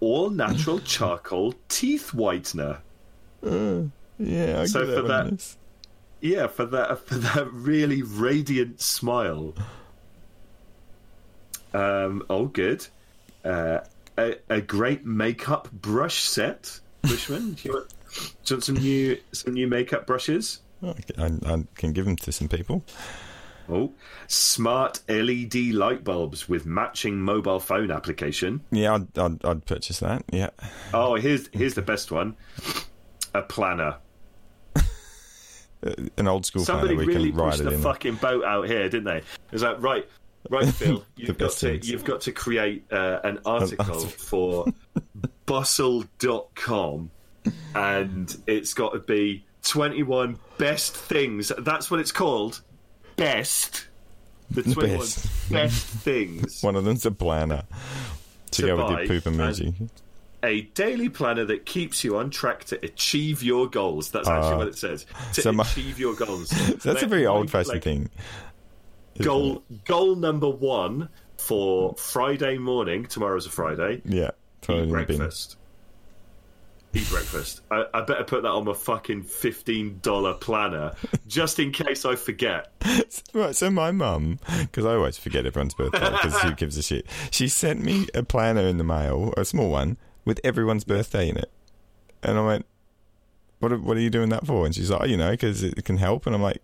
all natural charcoal teeth whitener. Yeah. I So get for one, that- Yeah, for that for that really radiant smile. Um, oh, good. Uh, a, a great makeup brush set, Bushman. do, you want, do you want some new some new makeup brushes? I, I, I can give them to some people. Oh, smart LED light bulbs with matching mobile phone application. Yeah, I'd, I'd, I'd purchase that. Yeah. Oh, here's here's the best one: a planner. Uh, An old school Somebody planner we really pushed the in. fucking boat out here, didn't they? It's like right, right, Phil. You've got to things. you've got to create uh, an article article. for bustle.com and it's got to be 21 best things. That's what it's called. Best. The 21 Best. best, things. One of them's a planner to, To go with your poop emoji. A daily planner that keeps you on track to achieve your goals. That's actually Ah. what it says. To So my- achieve your goals. So that's a very old fashioned like, thing. Goal goal number one for Friday morning. Tomorrow's a Friday. Yeah. Eat in the bin. breakfast. Eat breakfast. I, I better put that on my fucking fifteen dollar planner just in case I forget. Right, so my mum, because I always forget everyone's birthday because who gives a shit, she sent me a planner in the mail, a small one, with everyone's birthday in it. And I went, what are, what are you doing that for? And she's like, oh, you know, because it can help. And I'm like,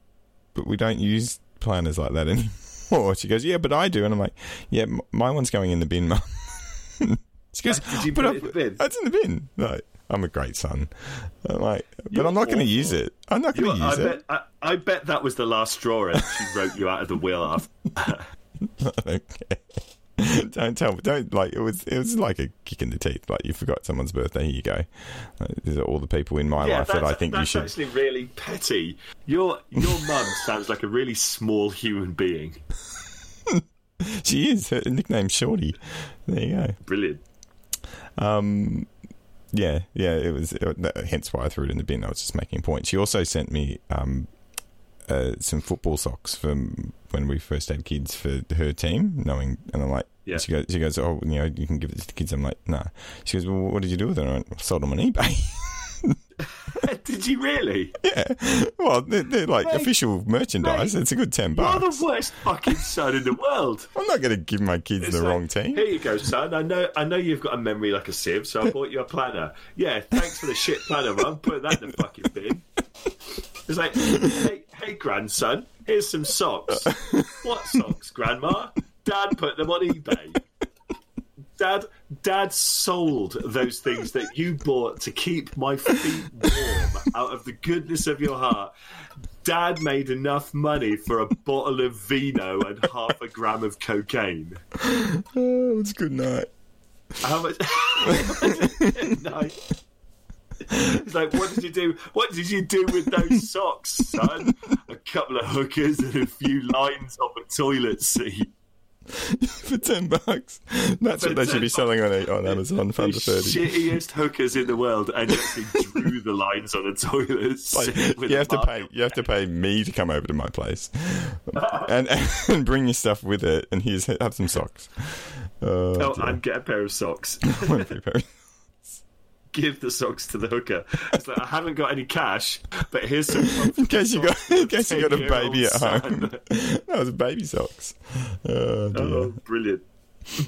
but we don't use planners like that anymore. She goes, yeah, but I do. And I'm like, yeah, my one's going in the bin, mum. she goes, Did you put I- it in the bin? That's in the bin. Like, I'm a great son. I'm like, but You're I'm not going to use it. I'm not going to use I it. bet I, I bet that was the last straw and she wrote you out of the will after okay. don't tell me. Don't like it was. It was like a kick in the teeth. Like you forgot someone's birthday. Here you go. These are all the people in my Yeah, life that I think you that's should. actually really petty. Your your mum sounds like a really small human being. She is. Her nickname's Shorty. There you go. Brilliant. Um, yeah, yeah. It was. It, hence why I threw it in the bin. I was just making a point. She also sent me um, uh, some football socks from when we first had kids for her team. Knowing, and I'm like, Yeah. She goes, she goes, oh, you know, you can give it to the kids. I'm like, nah. She goes, well, what did you do with it? I went, "I sold them on eBay. Did you really? yeah. Well, they're, they're like Mate, official merchandise. mate, it's a good ten bucks. You're the worst fucking son in the world. I'm not going to give my kids It's the like, wrong team. Here you go, son. I know, I know you've got a memory like a sieve, so I bought you a planner. Yeah, thanks for the shit planner, mum. Put that in the fucking bin. It's like, hey, hey, grandson, here's some socks. What socks, grandma? Dad put them on eBay. Dad, Dad sold those things that you bought to keep my feet warm out of the goodness of your heart. Dad made enough money for a bottle of vino and half a gram of cocaine. Oh, it's good night. How much? no. It's like, what did you do? What did you do with those socks, son? A couple of hookers and a few lines on the toilet seat. For ten bucks. That's what they should be selling on on Amazon for the shittiest hookers in the world, and you actually drew the lines on a toilet seat. Like, you have to pay. You have to pay me to come over to my place, and and bring your stuff with it. And here's have some socks. Oh, Oh, dear. and get a pair of socks. Won't be very- Give the socks to the hooker. It's like I haven't got any cash, but here's some. in case you got in case you got a baby at home. that was baby socks. Oh. Oh, brilliant.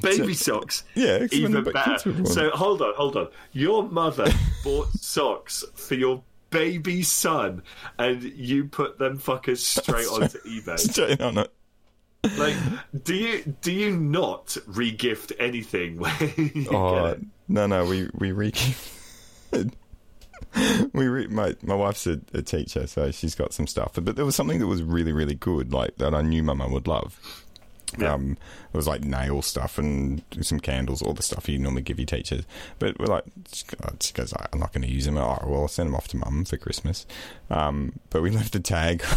Baby socks. yeah, Even better. kids were born. So hold on, hold on. Your mother bought socks for your baby son, and you put them fuckers straight onto eBay. Straight on it. Like, do you do you not re-gift anything when you Oh? No, no, we we re. we re- my my wife's a, a teacher, so she's got some stuff. But there was something that was really really good, like that I knew my mum would love. Yeah. Um, it was like nail stuff and some candles, all the stuff you normally give your teachers. But we're like, she goes, I'm not going to use them. Oh, well, I'll send them off to mum for Christmas. Um, but we left a tag.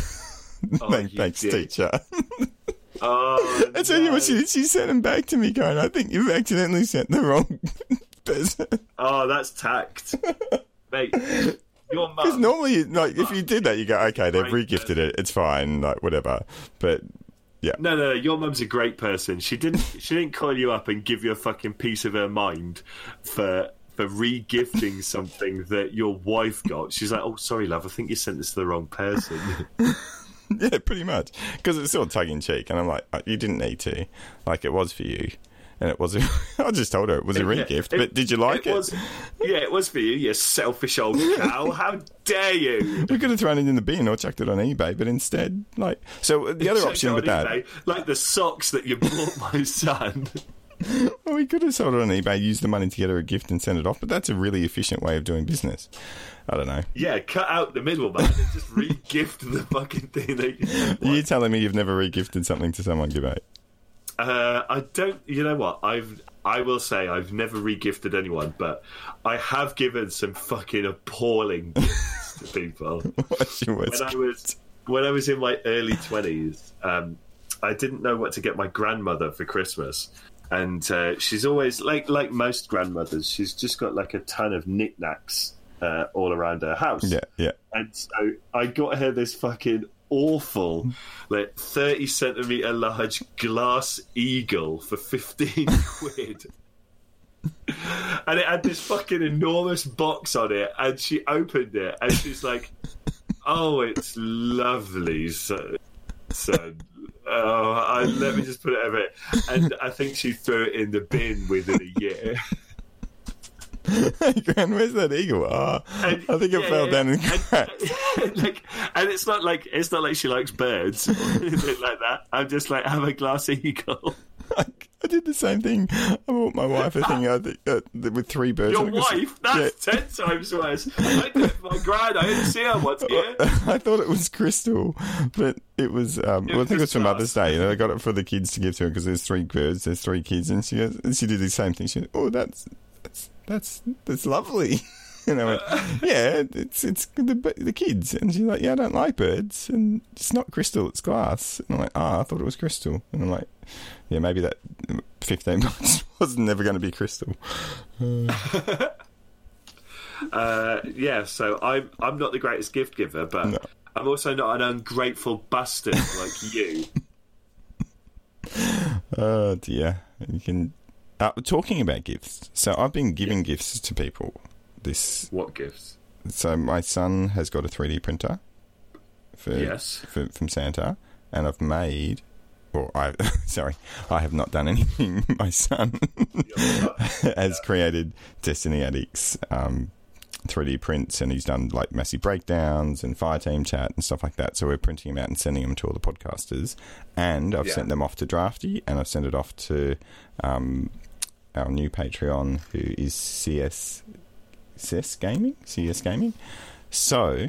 Oh, Thank- Thanks, teacher. Oh, tell you no. she. She sent them back to me, going, I think you've accidentally sent the wrong Oh, that's tact, mate. Your mum. Because normally, like, if you did that, you go, okay, they've Right, re-gifted it, it's fine, like, whatever. But yeah, No, no, no, your mum's a great person. She didn't. She didn't call you up and give you a fucking piece of her mind for for re-gifting something that your wife got. She's like, "Oh, sorry, love. I think you sent this to the wrong person." yeah, pretty much. Because it's sort of tongue in cheek, and I'm like, uh, you didn't need to, like, it was for you. And it was. A, I just told her it was a ring Yeah, gift. But did you like it? Was, yeah, it was for you, you selfish old cow. How dare you? We could have thrown it in the bin or chucked it on eBay, but instead, like, so the other option with that, eBay, like the socks that you bought my son. well, we could have sold it on eBay, used the money to get her a gift and send it off. But that's a really efficient way of doing business. I don't know. Yeah, cut out the middleman and just re-gift the fucking thing. That you telling me you've never regifted something to someone, Gibbo? Uh, I don't. You know what? I've. I will say I've never regifted anyone, but I have given some fucking appalling gifts to people. What's your worst? When I was when I was in my early twenties, um, I didn't know what to get my grandmother for Christmas, and uh, she's always like like most grandmothers. She's just got like a ton of knickknacks uh, all around her house. Yeah, yeah. And so I got her this fucking awful, like 30 centimetre large glass eagle for 15 quid. And it had this fucking enormous box on it, and she opened it, and she's like, "Oh, it's lovely, so, son. Oh, I, let me just put it over." it." And I think she threw it in the bin within a year. Hey, Gran, where's that eagle? Oh, And- I think it yeah, fell yeah. down and And- like, and it's not like it's not like she likes birds or anything like that. I'm just like have a glass eagle. I, I did the same thing. I bought my wife a thing uh, uh, with three birds. Your wife? That's ten times worse. I did my grand. I didn't see her once yet. I thought it was crystal, but it was. Um, well, I think it was for. Mother's Day. You know, I got it for the kids to give to her because there's three birds, there's three kids, and she goes, and she did the same thing. She, goes, oh, that's that's that's that's lovely. And I went, yeah, it's it's the the kids, and she's like, yeah, I don't like birds, and it's not crystal, it's glass. And I'm like, ah, I thought it was crystal, and I'm like, yeah, maybe that fifteen bucks was never going to be crystal. Uh, yeah, so I'm I'm not the greatest gift giver, but No. I'm also not an ungrateful bastard like you. Oh dear. You can. Uh, talking about gifts, so I've been giving gifts to people. This, What gifts? so my son has got a 3D printer for, Yes. for from Santa, and I've made. Or I, sorry, I have not done anything. My son has created Destiny Addicts um, 3D prints, and he's done like massive breakdowns and fire team chat and stuff like that. So we're printing them out and sending them to all the podcasters, and I've Yeah. sent them off to Drafty, and I've sent it off to um, our new Patreon, who is CS CS Gaming, CS Gaming. So,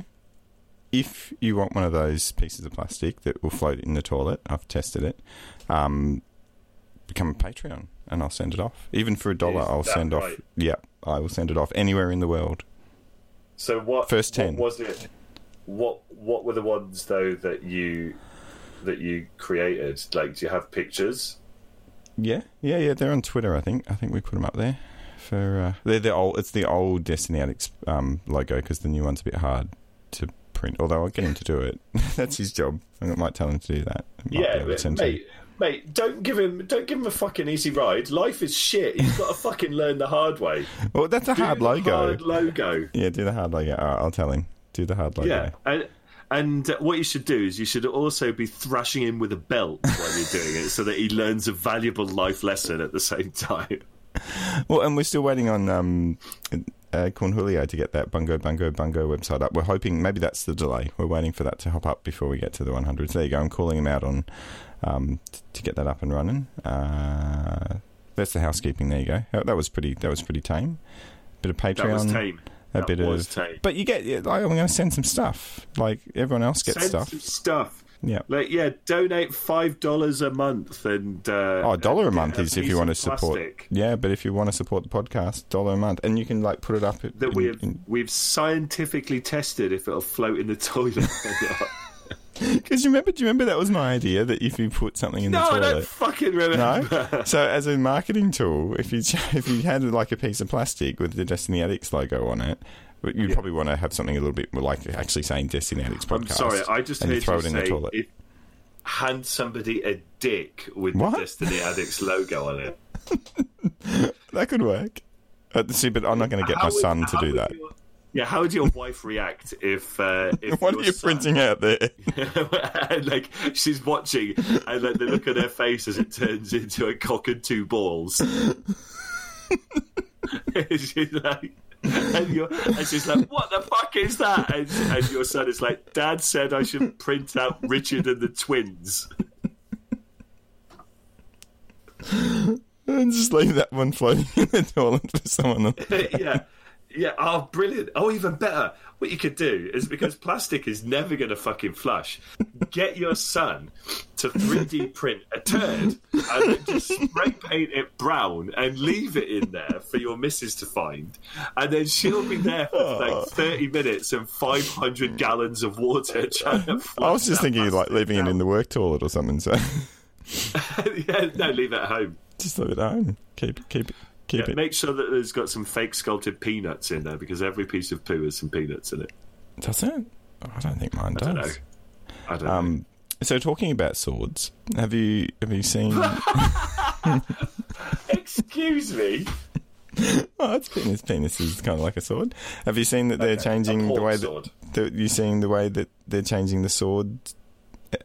if you want one of those pieces of plastic that will float in the toilet, I've tested it. Um, become a Patreon, and I'll send it off. Even for a dollar, I'll send off. Yeah, I will send it off anywhere in the world. So what? First 10. What was it? What What were the ones though that you that you created? Like, do you have pictures? Yeah, yeah, yeah. They're on Twitter. I think. I think we put them up there. For uh, they're the old. It's the old Destiny Addicts um, logo because the new one's a bit hard to print. Although I'll get him to do it. That's his job. I might tell him to do that. I might be Yeah, able to mate, send him. mate, mate. Don't give him. Don't give him a fucking easy ride. Life is shit. He's got to fucking learn the hard way. Well, that's a Do hard logo. Hard logo. Yeah, do the hard logo. All right, I'll tell him. Do the hard logo. Yeah, and and what you should do is you should also be thrashing him with a belt while you're doing it, so that he learns a valuable life lesson at the same time. Well, and we're still waiting on um, uh, Cornholio to get that Bungo Bungo Bungo website up. We're hoping maybe that's the delay. We're waiting for that to hop up before we get to the 100s. There you go. I'm calling him out on um, t- to get that up and running. Uh, that's the housekeeping. There you go. That was pretty. That was pretty tame. Bit of Patreon. That was tame. A That bit was of. tame. But you get. Like, I'm going to send some stuff. Like everyone else gets Send stuff. some stuff. Yeah. Like yeah, donate five dollars a month and uh, Oh, a dollar a month is if you want to support. plastic Yeah, but if you want to support the podcast, dollar a month, and you can like put it up. That in- we have in- we've scientifically tested if it'll float in the toilet or not. Because you remember, do you remember that was my idea that if you put something in no, the I toilet, don't fucking remember. no. so as a marketing tool, if you if you had like a piece of plastic with the Destiny Addicts logo on it, you'd probably want to have something a little bit more like actually saying Destiny Addicts podcast. I'm sorry, I just heard you throw you it in say the toilet. if hand somebody a dick with What? the Destiny Addicts logo on it. That could work. Uh, see, but I'm not going to get my How would- son to do that. your- Yeah, how would your wife react if uh, if what are you son- printing out there? and like she's watching, and like the look on her face as it turns into a cock and two balls. she's like, and, you're, and she's like, "What the fuck is that?" And, and your son is like, "Dad said I should print out Richard and the twins." and just leave that one floating in the toilet for someone. yeah. Yeah, oh, brilliant. Oh, even better. What you could do is because plastic is never going to fucking flush, get your son to 3D print a turd and then just spray paint it brown and leave it in there for your missus to find. And then she'll be there for oh. like 30 minutes and 500 gallons of water trying to I was just thinking like leaving it in the work toilet or something. So yeah, no, leave it at home. just leave it at home. Keep keep it, keep Yeah, it. make sure that there's got some fake sculpted peanuts in there because every piece of poo has some peanuts in it. Does it? Oh, I don't think mine I don't know. does. I don't know. Um, so talking about swords, have you have you seen? Excuse me. oh, it's penis. Penis is kind of like a sword. Have you seen that they're Okay, changing the way that, that you seen the way that they're changing the sword?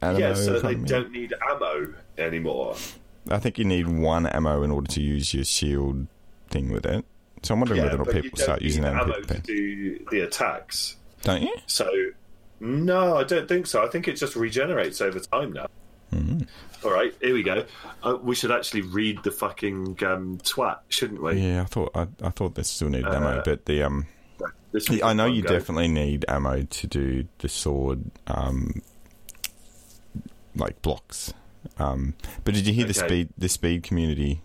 Yeah, so they don't need ammo anymore. I think you need one ammo in order to use your shield thing with it. So I'm wondering Yeah, whether people start using that. ammo to do the attacks. Don't you? So, no, I don't think so. I think it just regenerates over time now. Hmm. All right, here we go. Uh, we should actually read the fucking um, twat, shouldn't we? Yeah, I thought I, I thought they still needed ammo, Uh, but the um, This Yeah, I know you go. definitely need ammo to do the sword, um, like blocks. Um, but did you hear the speed? The speed community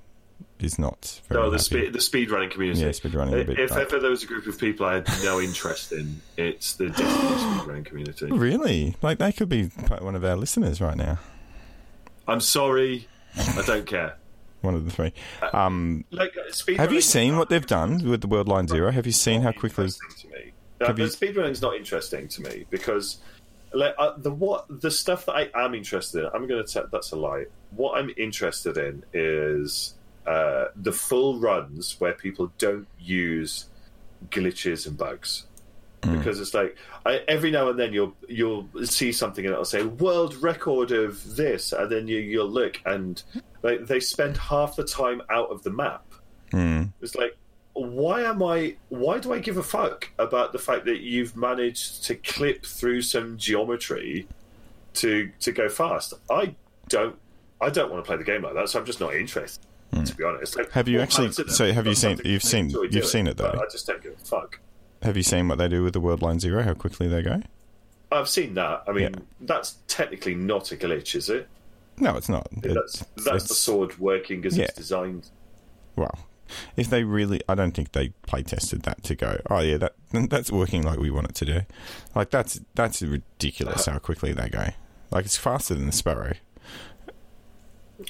is not. Very No, the happy. speed the speed running community. Yeah, speed running a bit. If ever there was a group of people I had no interest in, it's the speed running community. really, like they could be one of our listeners right now. I'm sorry, I don't care. One of the three. Um, Like uh, speed have you seen what they've done with the Worldline Zero? Have you seen how quickly? to me. No, you- speedrunning's not interesting to me because like uh, the what the stuff that I am interested in. I'm going to tell that's a lie. What I'm interested in is uh, the full runs where people don't use glitches and bugs. Because it's like I, every now and then you'll you'll see something and it'll say world record of this, and then you you'll look and like they spend half the time out of the map. Hmm. It's like, why am I? Why do I give a fuck about the fact that you've managed to clip through some geometry to to go fast? I don't. I don't want to play the game like that, so I'm just not interested. To be honest, like, Hmm. Have you actually- parts of it so have you seen- you've seen- you've doing, seen it, though? I just don't give a fuck. Have you seen what they do with the Worldline Zero? How quickly they go? I've seen that. I mean, Yeah. that's technically not a glitch, is it? No, it's not. that's It's- that's the it's- sword working as Yeah. it's designed. well, if they really, I don't think they play tested that to go. Oh yeah, that that's working like we want it to do. Like that's that's ridiculous how quickly they go. Like it's faster than the Sparrow.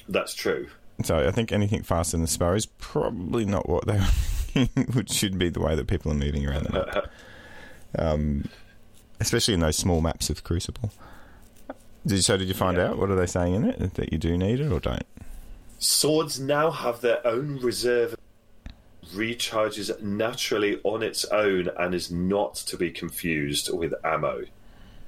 That's true. So I think anything faster than the Sparrow is probably not what they which should be the way that people are moving around the map. Um, especially in those small maps of Crucible. Did, so did you find Yeah. out what are they saying in it that you do need it or don't? Swords now have their own reserve recharges naturally on its own and is not to be confused with ammo.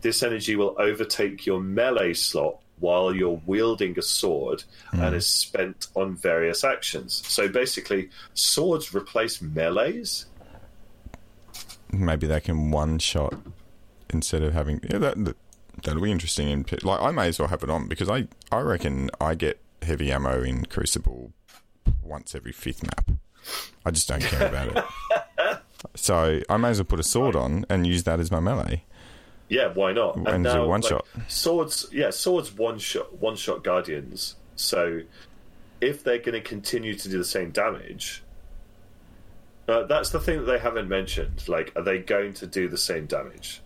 This energy will overtake your melee slot while you're wielding a sword and hmm. is spent on various actions. So basically, swords replace melees. maybe they can one shot instead of having yeah that, that that'll be interesting in like I may as well have it on because I I reckon I get heavy ammo in Crucible once every fifth map. I just don't care about it. So I may as well put a sword on and use that as my melee. Yeah, why not? And do one shot. Swords, yeah, swords one shot, one shot guardians. So if they're going to continue to do the same damage, uh, that's the thing that they haven't mentioned. Like, are they going to do the same damage?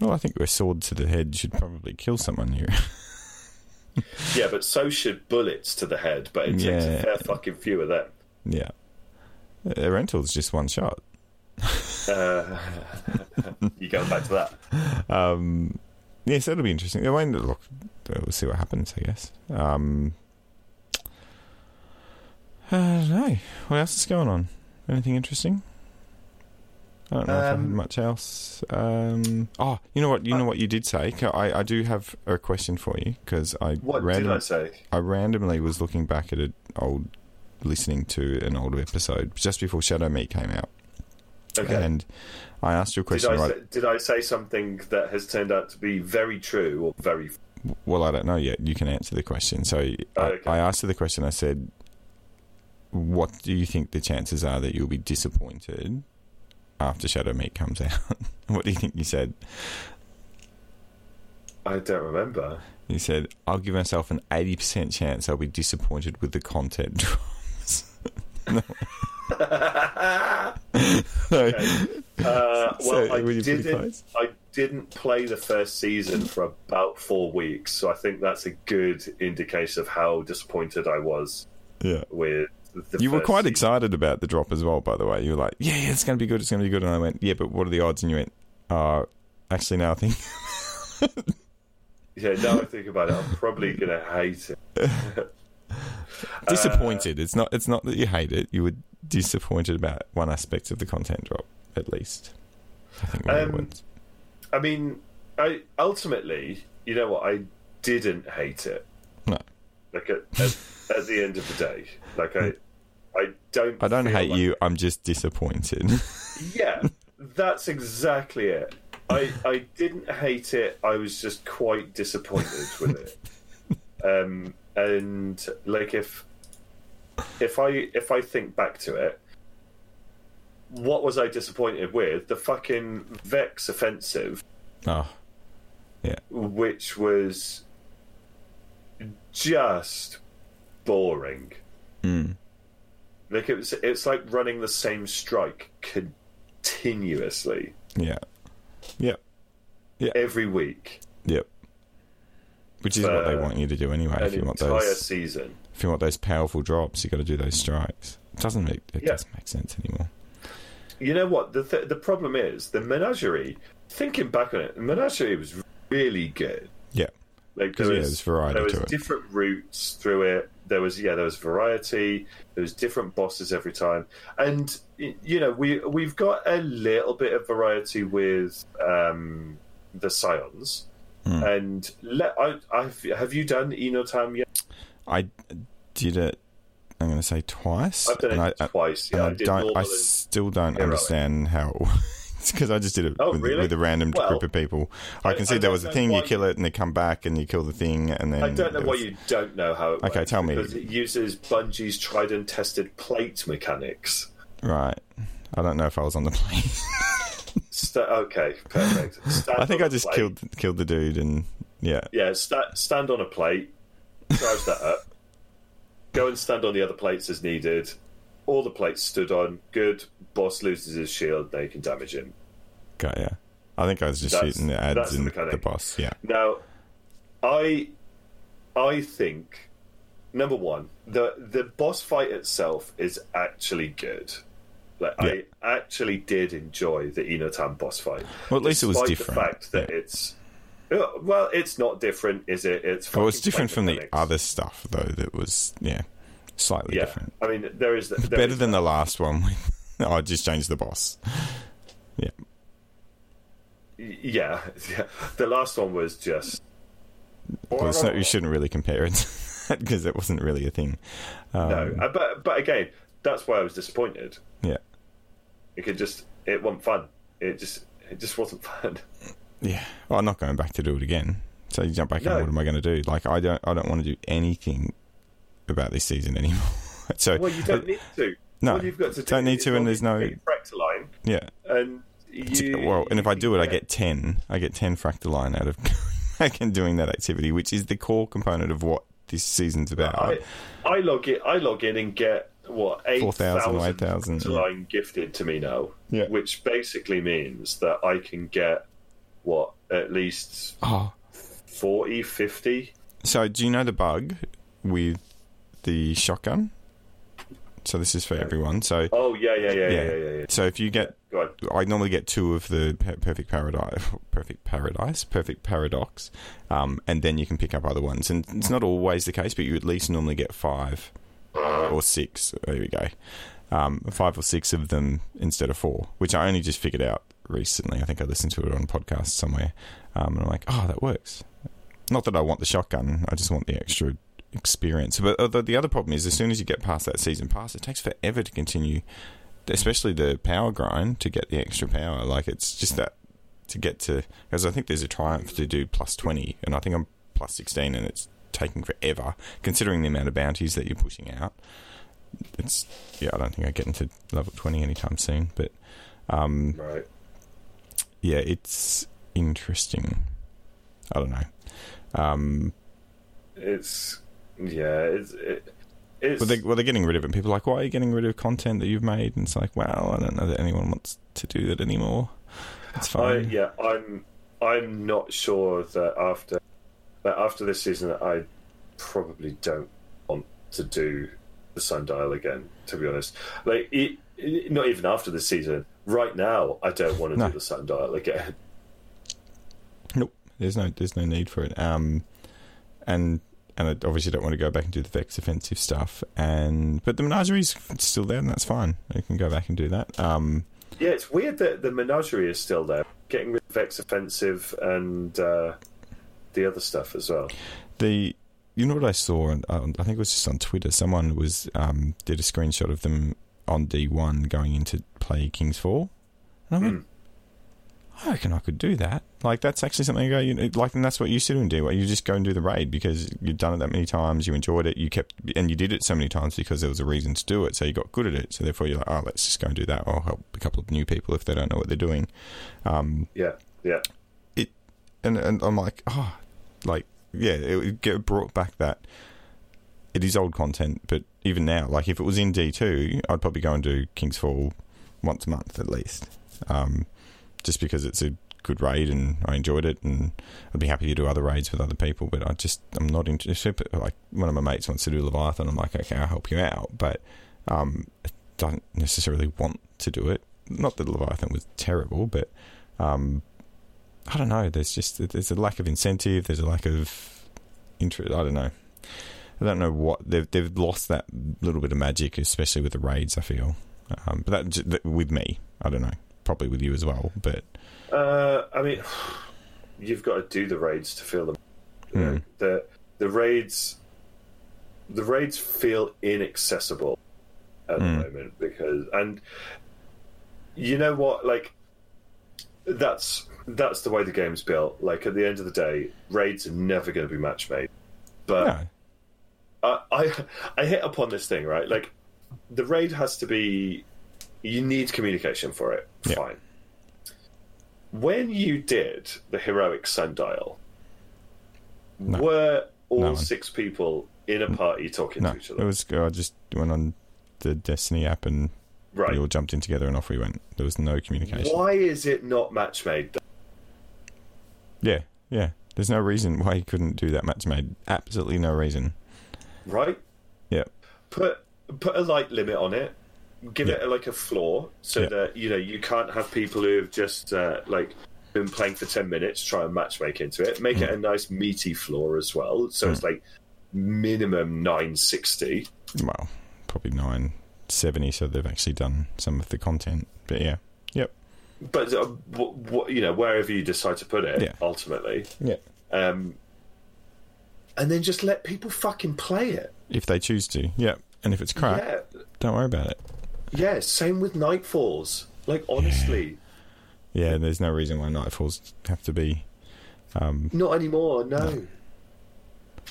Well, I think a sword to the head should probably kill someone here. Yeah, but so should bullets to the head. But it takes Yeah. a fair fucking few of them. yeah. A rental's just one shot. Uh, you going back to that? Um, yes, that'll be interesting. I mean, look, we'll see what happens. I guess. Um, I don't know. What else is going on? Anything interesting? I don't know if I have Um, much else. Um, oh, you know what? You know what you did say. I, I do have a question for you because I What random- did I say? I randomly was looking back at an old, listening to an old episode just before Shadowkeep came out, Okay. and I asked you a did question. I Right? say, did I say something that has turned out to be very true or very? Well, I don't know yet. You can answer the question. So I, oh, Okay. I asked her the question. I said, "What do you think the chances are that you'll be disappointed after Shadowkeep comes out?" what do you think you said? I don't remember. You said, "I'll give myself an eighty percent chance I'll be disappointed with the content drops." Uh, well, So, I didn't. I didn't play the first season for about four weeks, so I think that's a good indication of how disappointed I was yeah. with. The You were quite season. excited about the drop as well, by the way. You were like, yeah, yeah, it's going to be good, it's going to be good. And I went, yeah, but what are the odds? And you went, uh, actually, now I think. Yeah, now I think about it, I'm probably gonna hate it. disappointed. it's not It's not that you hate it. You were disappointed about one aspect of the content drop, at least. I think Um. I mean, I ultimately, you know what? I didn't hate it. No. Like at, at, at the end of the day, like I, I don't. I don't hate like- you. I'm just disappointed. Yeah, that's exactly it. I I didn't hate it. I was just quite disappointed with it. Um, and like if if I if I think back to it, what was I disappointed with? The fucking Vex offensive, oh, Yeah. which was just boring. mm. Like it was, it's like running the same strike continuously yeah, yep, every week. yep. Which is what they want you to do anyway. If you want entire those, season. If you want those powerful drops, you got to do those strikes. It doesn't make it Yeah. doesn't make sense anymore. You know what? The th- the problem is the menagerie. Thinking back on it, the menagerie was really good. Yeah, Like there yeah, was, variety there was to it. different routes through it. There was yeah, there was variety. There was different bosses every time, and you know we we've got a little bit of variety with um, the Scions. Hmm. And let I I've, have you done Enotam yet? I did it. I'm going to say twice. I've done it I, twice. Yeah, I I, don't. I still don't heroic. understand how. it works because I just did it Oh, with, really? with a random Well, group of people. I, can see there was a thing. You kill it, and they come back, and you kill the thing, and then I don't know there why was- you don't know how it Okay, tell me. Because it uses Bungie's tried and tested plate mechanics. Right. I don't know if I was on the plane. Sta okay, perfect. Stand I think I just plate. killed killed the dude, and yeah, Yeah, sta- stand on a plate, charge that up, go and stand on the other plates as needed. All the plates stood on. Good. Boss loses his shield. Now you can damage him. got yeah. I think I was just That's- shooting the ads the and the boss. Yeah, Now, I, I think number one, the the boss fight itself is actually good. Like Yeah. I actually did enjoy the Enotam boss fight. Well, at least it was different. The fact that Yeah. it's well, it's not different, is it? It's well, it's different from the other stuff though. That was yeah, slightly Yeah, different. I mean, there is there Better is than that. the last one. Oh, I just changed the boss. Yeah, yeah, yeah. The last one was just. well, not, you shouldn't really compare it because it wasn't really a thing. Um, No, uh, but but again, that's why I was disappointed. Yeah, It could just it wasn't fun. It just it just wasn't fun. Yeah. Well, I'm not going back to do it again. So you jump back No. in. What am I going to do? Like, I don't. I don't want to do anything about this season anymore. so Well, you don't uh, need to. No, All you've got to do don't need to, and there's no- Fractaline, yeah. and you. well, and if I do it, I get ten. I get ten fractaline out of and doing that activity, which is the core component of what this season's about. I, I log in. I log in and get what eight 4,000 or thousand 8,000, yeah. Gifted to me now. Yeah. Which basically means that I can get what at least oh, 40, 50 so do you know the bug with the shotgun? So this is for everyone. So Oh yeah, yeah, yeah, yeah, yeah. yeah, yeah. yeah. So if you get. I normally get two of the perfect paradise, perfect paradise, perfect paradox, um, and then you can pick up other ones. And it's not always the case, but you at least normally get five or six. There we go. um, five or six of them instead of four, which I only just figured out recently. I think I listened to it on a podcast somewhere, um, and I'm like, oh, that works. Not that I want the shotgun, I just want the extra experience. But uh, the, the other problem is, as soon as you get past that season pass, it takes forever to continue, especially the power grind to get the extra power. Like it's just that to get to because I think there's a triumph to do plus twenty, and I think I'm plus sixteen, and it's taking forever considering the amount of bounties that you're pushing out. It's yeah, I don't think I get into level twenty anytime soon, but um, Right. Yeah, it's interesting. I don't know. Um, It's yeah. It's it, it's well, they, well, they're getting rid of it. People are like, why are you getting rid of content that you've made? And it's like, well, I don't know that anyone wants to do that anymore. It's I, fine. yeah, I'm I'm not sure that after that after this season, I probably don't want to do the sundial again. To be honest, like it- not even after the season. Right now, I don't want to No. do the sundial again. Nope. There's no there's no need for it. Um, and and I obviously don't want to go back and do the Vex offensive stuff. And but the menagerie's still there, and that's fine. You can go back and do that. Um, Yeah, it's weird that the menagerie is still there. Getting rid of Vex offensive and uh, the other stuff as well. the you know what I saw? and I think it was just on Twitter. Someone was um, did a screenshot of them on D one going into play King's Fall, and I went, Mm. I reckon I could do that. Like that's actually something you go, you know, like, and that's what you used to do in D one. You just go and do the raid because you've done it that many times, you enjoyed it, you kept, and you did it so many times because there was a reason to do it. So you got good at it. So therefore, you're like, oh, let's just go and do that, or help a couple of new people if they don't know what they're doing. Um, Yeah, yeah. It, and and I'm like, oh, like yeah, it get brought back that it is old content, but even now, like if it was in D two, I'd probably go and do King's Fall once a month at least, um, just because it's a good raid and I enjoyed it, and I'd be happy to do other raids with other people. But I just I'm not interested. Like one of my mates wants to do Leviathan, I'm like, okay, I'll help you out, but um, I don't necessarily want to do it. Not that Leviathan was terrible, but um, I don't know. There's just there's a lack of incentive. There's a lack of interest. I don't know. I don't know what they've they've lost that little bit of magic, especially with the raids. I feel, um, but that, that with me, I don't know. Probably with you as well. But Uh, I mean, you've got to do the raids to feel them. Hmm. The the raids, the raids feel inaccessible at Hmm. the moment because, and you know what, like that's that's the way the game's built. Like at the end of the day, raids are never going to be match made. But no, I, I I hit upon this thing right. Like the raid has to be. You need communication for it. Yeah. Fine. When you did the heroic sundial, No. were all No six people in a mm. party talking no. to each other? It was I just went on the Destiny app and right. we all jumped in together and off we went. There was no communication. Why is it not match made? Yeah, yeah. There's no reason why you couldn't do that match made. Absolutely no reason. Right. Yeah. Put put a light limit on it. Give Yeah. it like a floor so Yeah. that you know you can't have people who have just uh, like been playing for ten minutes try and matchmake into it. Make it Hmm. a nice meaty floor as well, so it's like minimum nine sixty. Well, probably nine seventy. So they've actually done some of the content. But yeah, yep, But uh, w- w- you know wherever you decide to put it, Yeah. ultimately, yeah. um, and then just let people fucking play it. If they choose to, yeah. And if it's crap, Yeah, don't worry about it. yeah. Same with Nightfalls. Like honestly, Yeah, there's no reason why Nightfalls have to be. Um, Not anymore, no. No.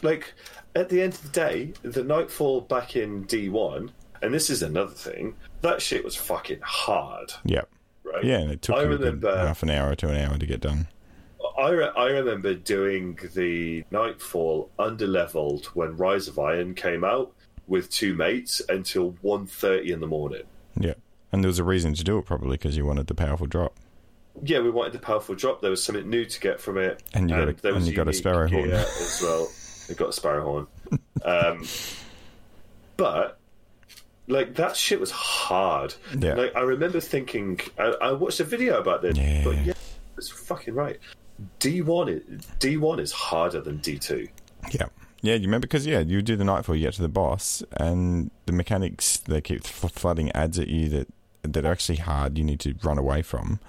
Like, at the end of the day, the Nightfall back in D1, and this is another thing, that shit was fucking hard, yeah, right? yeah. And it took I you a good remember- half an hour to an hour to get done. I, re- I remember doing the Nightfall underleveled when Rise of Iron came out with two mates until 1.30 in the morning. Yeah, and there was a reason to do it probably because you wanted the powerful drop. Yeah, we wanted the powerful drop. There was something new to get from it, And you got a- and you got a sparrow horn. as well. We got a sparrow horn, um, but like that shit was hard. Yeah. Like I remember thinking, I, I watched a video about this, Yeah. but yeah, it's fucking right. D one is D one is harder than D two. Yeah, Yeah, you remember because yeah, you do the nightfall, you get to the boss, and the mechanics they keep f- flooding ads at you that that are actually hard. You need to run away from.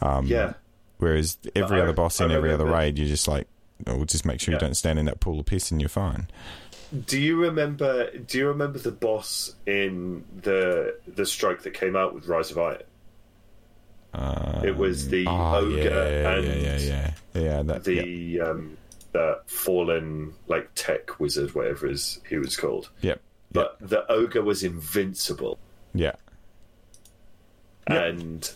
Um, Yeah. Whereas every I- other boss I in every other raid, you're just like, oh, just make sure you don't stand in that pool of piss and you're fine. Do you remember? Do you remember the boss in the the strike that came out with Rise of Iron? Um, It was the oh, ogre yeah, and yeah, yeah, yeah, yeah. That, the yep, um, the fallen like tech wizard, whatever is he was called. yep, But the ogre was invincible, yeah. Yep. and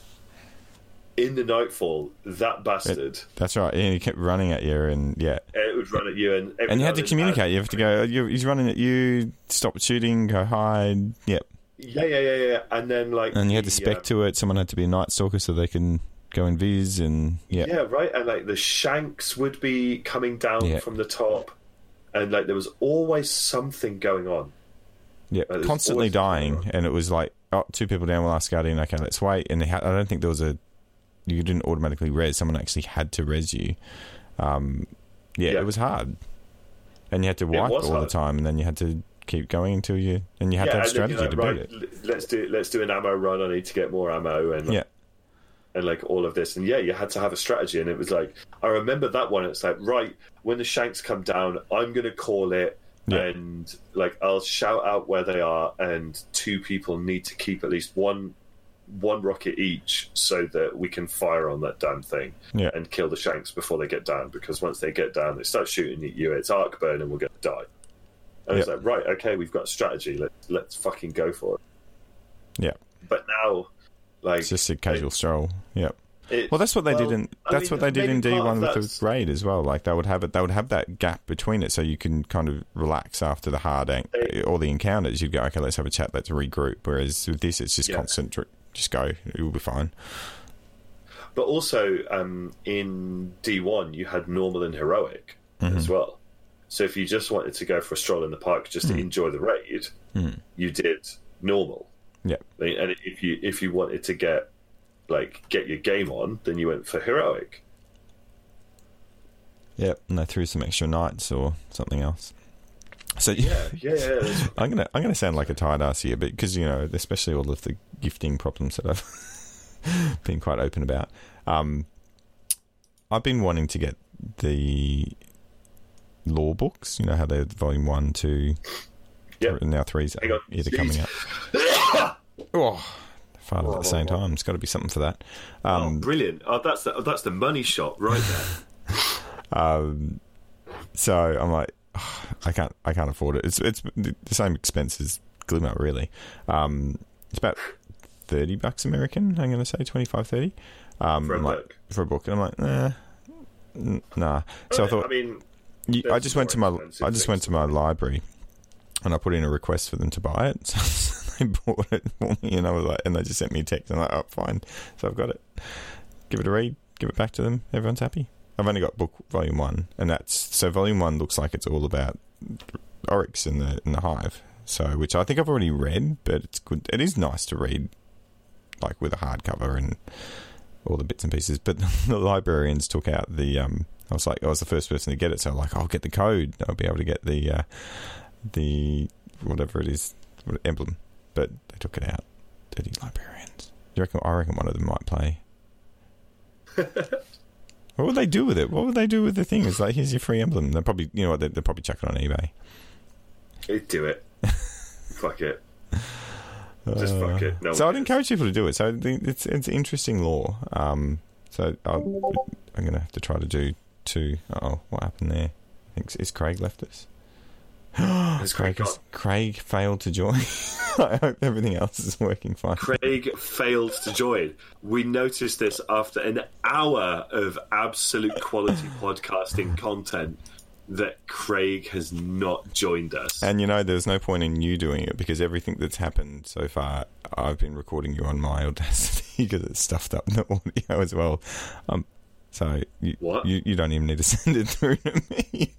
in the nightfall, that bastard That's right. And he kept running at you, and yeah, it would run at you, and and you had to communicate. You have to go. You, he's running at you. Stop shooting. Go hide. Yep. Yeah, yeah, yeah, yeah. And then like, And you had to spec uh, to it. Someone had to be a night stalker so they can go in viz. And yeah, Yeah, right. And like the shanks would be coming down Yeah. from the top, and like there was always something going on. yeah, there's constantly dying. And it was like, oh, two people down. We'll ask Guardian. Okay, let's wait. And they had, I don't think there was a. You didn't automatically res. Someone actually had to res you. Um, yeah, Yeah. it was hard. And you had to wipe all the time, and then you had to keep going until you. And you had to have strategy you're to like, beat it. Let's do let's do an ammo run. I need to get more ammo, and Yeah. and like all of this. And yeah, you had to have a strategy. And it was like I remember that one. It's like right when the shanks come down, I'm to call it. Yeah. And like I'll shout out where they are, and two people need to keep at least one one rocket each, so that we can fire on that damn thing Yeah. and kill the shanks before they get down. Because once they get down, they start shooting at you. It's arc burn, and we're going to die. And it's Yeah. like right, okay, we've got a strategy. Let let's fucking go for it. Yeah. But now, like It's just a casual stroll. Yep. it- Well, that's what they well, did in I that's mean, what they did in D one with the raid as well. Like they would have it, they would have that gap between it, so you can kind of relax after the hard an- They- or the encounters. You'd go, okay, let's have a chat, let's regroup. Whereas with this, it's just Yeah. constant. Just go, it will be fine. But also um, in D one, you had normal and heroic Mm-hmm. as well. So if you just wanted to go for a stroll in the park just Mm. to enjoy the raid, you did normal. Yeah, And if you if you wanted to get like get your game on, then you went for heroic. yep. And they threw some extra knights or something else. So Yeah, yeah, yeah. that's- I'm gonna I'm gonna sound like a tired ass here, but because you know, especially all of the gifting problems that I've been quite open about. Um, I've been wanting to get the lore books. You know how they're volume one, two, Yeah. and now three's either sneeze. coming out. oh, farted at the same time. It's got to be something for that. oh, Um, brilliant! Oh, that's the that's the money shot right there. um, so I'm like, I can't, I can't afford it. It's it's the same expense as Glimmer, really. Um, it's about thirty bucks American. I'm going to say 25, 30 um, For a I'm like- book. For a book, and I'm like, nah, nah. So I thought, I mean, you, I just went to my, I just went to my library, and I put in a request for them to buy it. So they bought it for me, and I was like, and they just sent me a text, and I'm like, oh, fine. So I've got it. Give it a read. Give it back to them. Everyone's happy. I've only got book volume one, and that's so volume one looks like it's all about Oryx and the and the Hive. So which I think I've already read, but it's good. It is nice to read, like with a hardcover and all the bits and pieces. But the librarians took out the. Um, I was like, I was the first person to get it, so I'm like, I'll get the code. I'll be able to get the uh, the whatever it is emblem. But they took it out. Dirty librarians. You reckon? I reckon one of them might play. what would they do with it? What would they do with the thing? It's like here's your free emblem. They're probably you know what they they'll probably chuck it on eBay. He'd do it. fuck it. Just fuck it. No Uh, so I'd encourage people to do it. So it's it's interesting lore. Um, so I'll, I'm going to have to try to do two. Oh, what happened there? I think is Craig left us. Craig Craig, Craig failed to join. I hope everything else is working fine. Craig failed to join. We noticed this after an hour of absolute quality podcasting content that Craig has not joined us. And you know, there's no point in you doing it because everything that's happened so far, I've been recording you on my Audacity because it's stuffed up the audio as well. Um, so you, What? you you don't even need to send it through to me.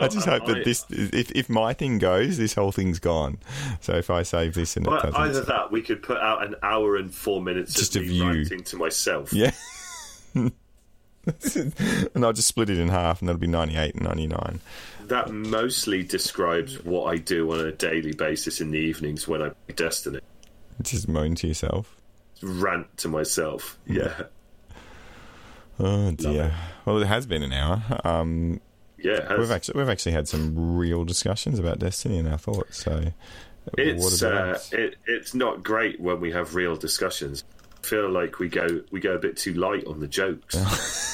I just hope I- that this, if if my thing goes, this whole thing's gone. So if I save this and it Well, doesn't, either that, we could put out an hour and four minutes Just of of you. ranting to myself. yeah. and I'll just split it in half, and that'll be 98 and 99. That mostly describes what I do on a daily basis in the evenings when I play Destiny. Just moan to yourself. Rant to myself. Mm. Yeah. Oh dear. Well, it has been an hour. Um, Yeah. it has. we've actually we've actually had some real discussions about Destiny and our thoughts. So, It's uh, it, it's not great when we have real discussions. I feel like we go we go a bit too light on the jokes.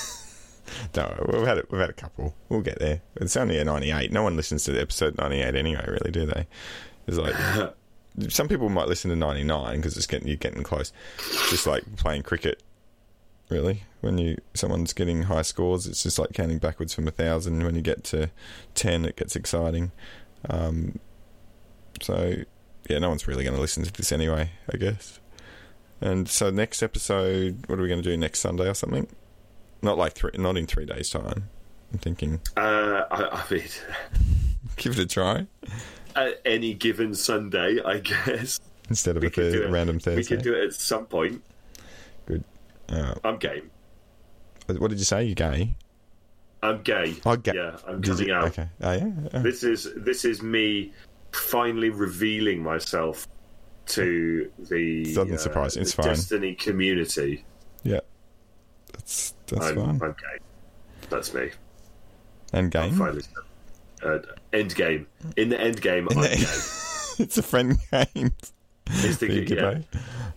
No, we've had a, we've had a couple. We'll get there. It's only a ninety-eight. No one listens to the episode ninety-eight anyway, really, do they? It's like some people might listen to ninety-nine because it's getting you're getting close. Just like playing cricket, really. When you someone's getting high scores, it's just like counting backwards from a thousand. When you get to ten, it gets exciting. Um, so yeah, no one's really going to listen to this anyway, I guess. And so next episode, what are we going to do next Sunday or something? Not like three, not in three days' time. I'm thinking, uh, I, I mean, give it a try at any given Sunday, I guess instead of we a could do thir- it. random We Thursday. could do it at some point. Good. Uh, I'm game. what did you say? You gay? I'm gay. I'm gay. Yeah, I'm coming you- out. Okay. Oh yeah. Oh, This is this is me finally revealing myself to the Doesn't surprise me, the it's fine. Destiny community. yeah. That's that's I'm, fine. I'm gay. That's me. I'm game. finally uh, end game. In the end game, I'm the- gay. it's a friend game. Is the- Big yeah.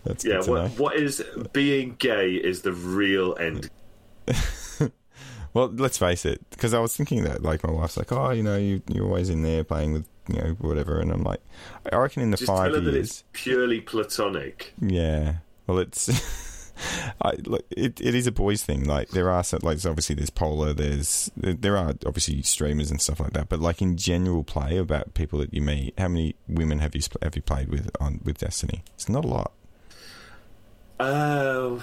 That's Yeah, what, what is being gay is the real end. Well, let's face it, because I was thinking that, like, my wife's like, "Oh, you know, you, you're always in there playing with, you know, whatever," and I'm like, I reckon in the Just five tell her that years, it's purely platonic. Yeah. Well, it's. I look. It, it is a boys' thing. Like there are some, like obviously there's Polar. There's there, are obviously streamers and stuff like that. But like in general play about people that you meet, how many women have you have you played with on with Destiny? It's not a lot. Uh,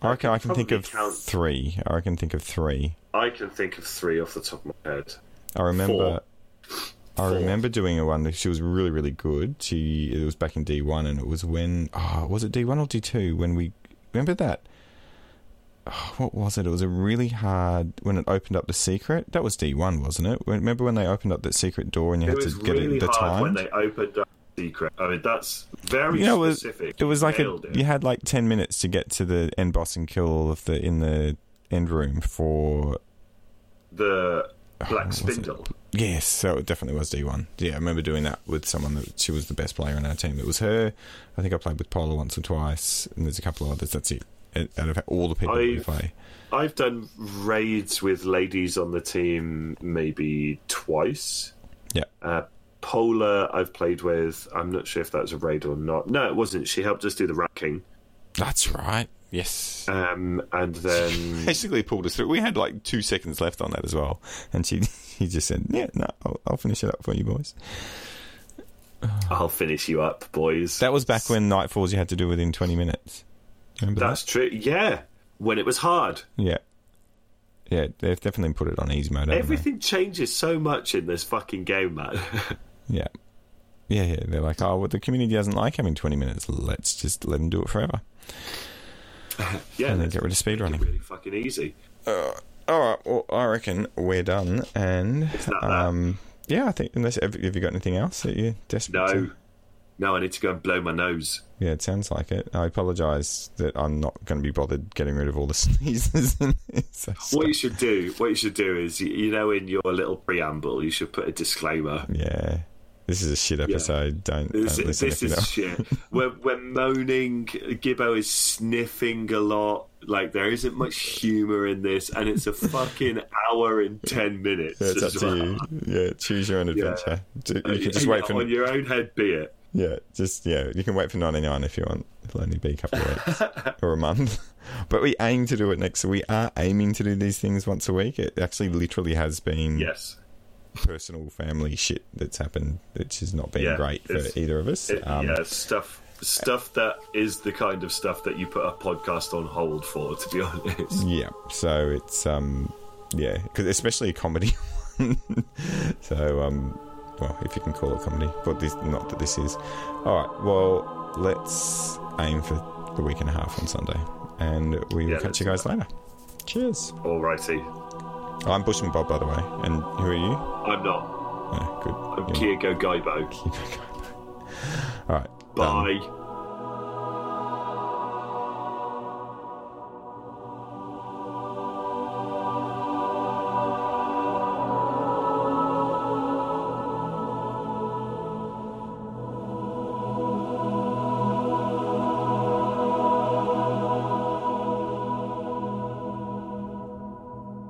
I reckon I can think of count- three. I can think of three. I can think of three off the top of my head. I remember. Four. I remember doing a one. that She was really, really good. She it was back in D one, and it was when oh, was it D one or D two? When we remember that. Oh, what was it? It was a really hard when it opened up the secret. That was D one, wasn't it? Remember when they opened up that secret door and you It had to get really it the hard when they opened up the secret. I mean, that's very You know, it was, specific. it was like a, it. you had like ten minutes to get to the end boss and kill all of the in the end room for the Black? Spindle. Yes, so it definitely was D1. Yeah, I remember doing that with someone that she was the best player on our team. It was her. I think I played with Paula once or twice, and there's a couple of others. That's it. Out of all the people I've- play. I've done raids with ladies on the team maybe twice. Yeah. Uh, Polar, I've played with. I'm not sure if that was a raid or not. No, it wasn't. She helped us do the ranking. That's right. Yes. Um, and then Basically pulled us through. We had like two seconds left on that as well, and she he just said, "Yeah, no, I'll, I'll finish it up for you boys." I'll finish you up, boys. That was back when Nightfalls you had to do within twenty minutes. Remember That's true. Yeah, when it was hard. Yeah. Yeah, they've definitely put it on easy mode. Everything changes so much in this fucking game, man. Yeah. Yeah, yeah. They're like, oh, well, the community doesn't like having 20 minutes. Let's just let them do it forever. yeah, And then get rid of speedrunning. Really fucking easy. Uh, all right. Well, I reckon we're done. And, um, yeah, I think, unless, have, have you got anything else that you're desperate No, to? no, I need to go and blow my nose. Yeah, it sounds like it. I apologise that I'm not going to be bothered getting rid of all the sneezes. so What you should do, what you should do is, you- you know, in your little preamble, you should put a disclaimer. Yeah. This is a shit episode. Don't, don't This, listen this is don't. shit. We're, we're moaning. Gibbo is sniffing a lot. Like there isn't much humour in this, and it's a fucking hour and ten minutes. Yeah, it's up as to you. Yeah, choose your own adventure. Do- You uh, can just Yeah, wait for on your own head. Be it. Yeah, just yeah, you can wait for ninety nine if you want. It'll only be a couple of weeks or a month. But we aim to do it next. We are aiming to do these things once a week. It actually literally has been Yes. Personal family shit that's happened, which has not been Yeah, great for either of us. It, Um, yeah, stuff stuff that is the kind of stuff that you put a podcast on hold for. To be honest. yeah, so it's um, yeah, because especially a comedy one. so um, well, if you can call it comedy, but this not that this is. All right, well, let's aim for the week and a half on Sunday, and we will Yeah, catch you guys later. Cheers. Alrighty. I'm Bushman Bob, by the way. And who are you? I'm not. Oh, good. I'm Yeah. Gaibo. All right. Bye. Um,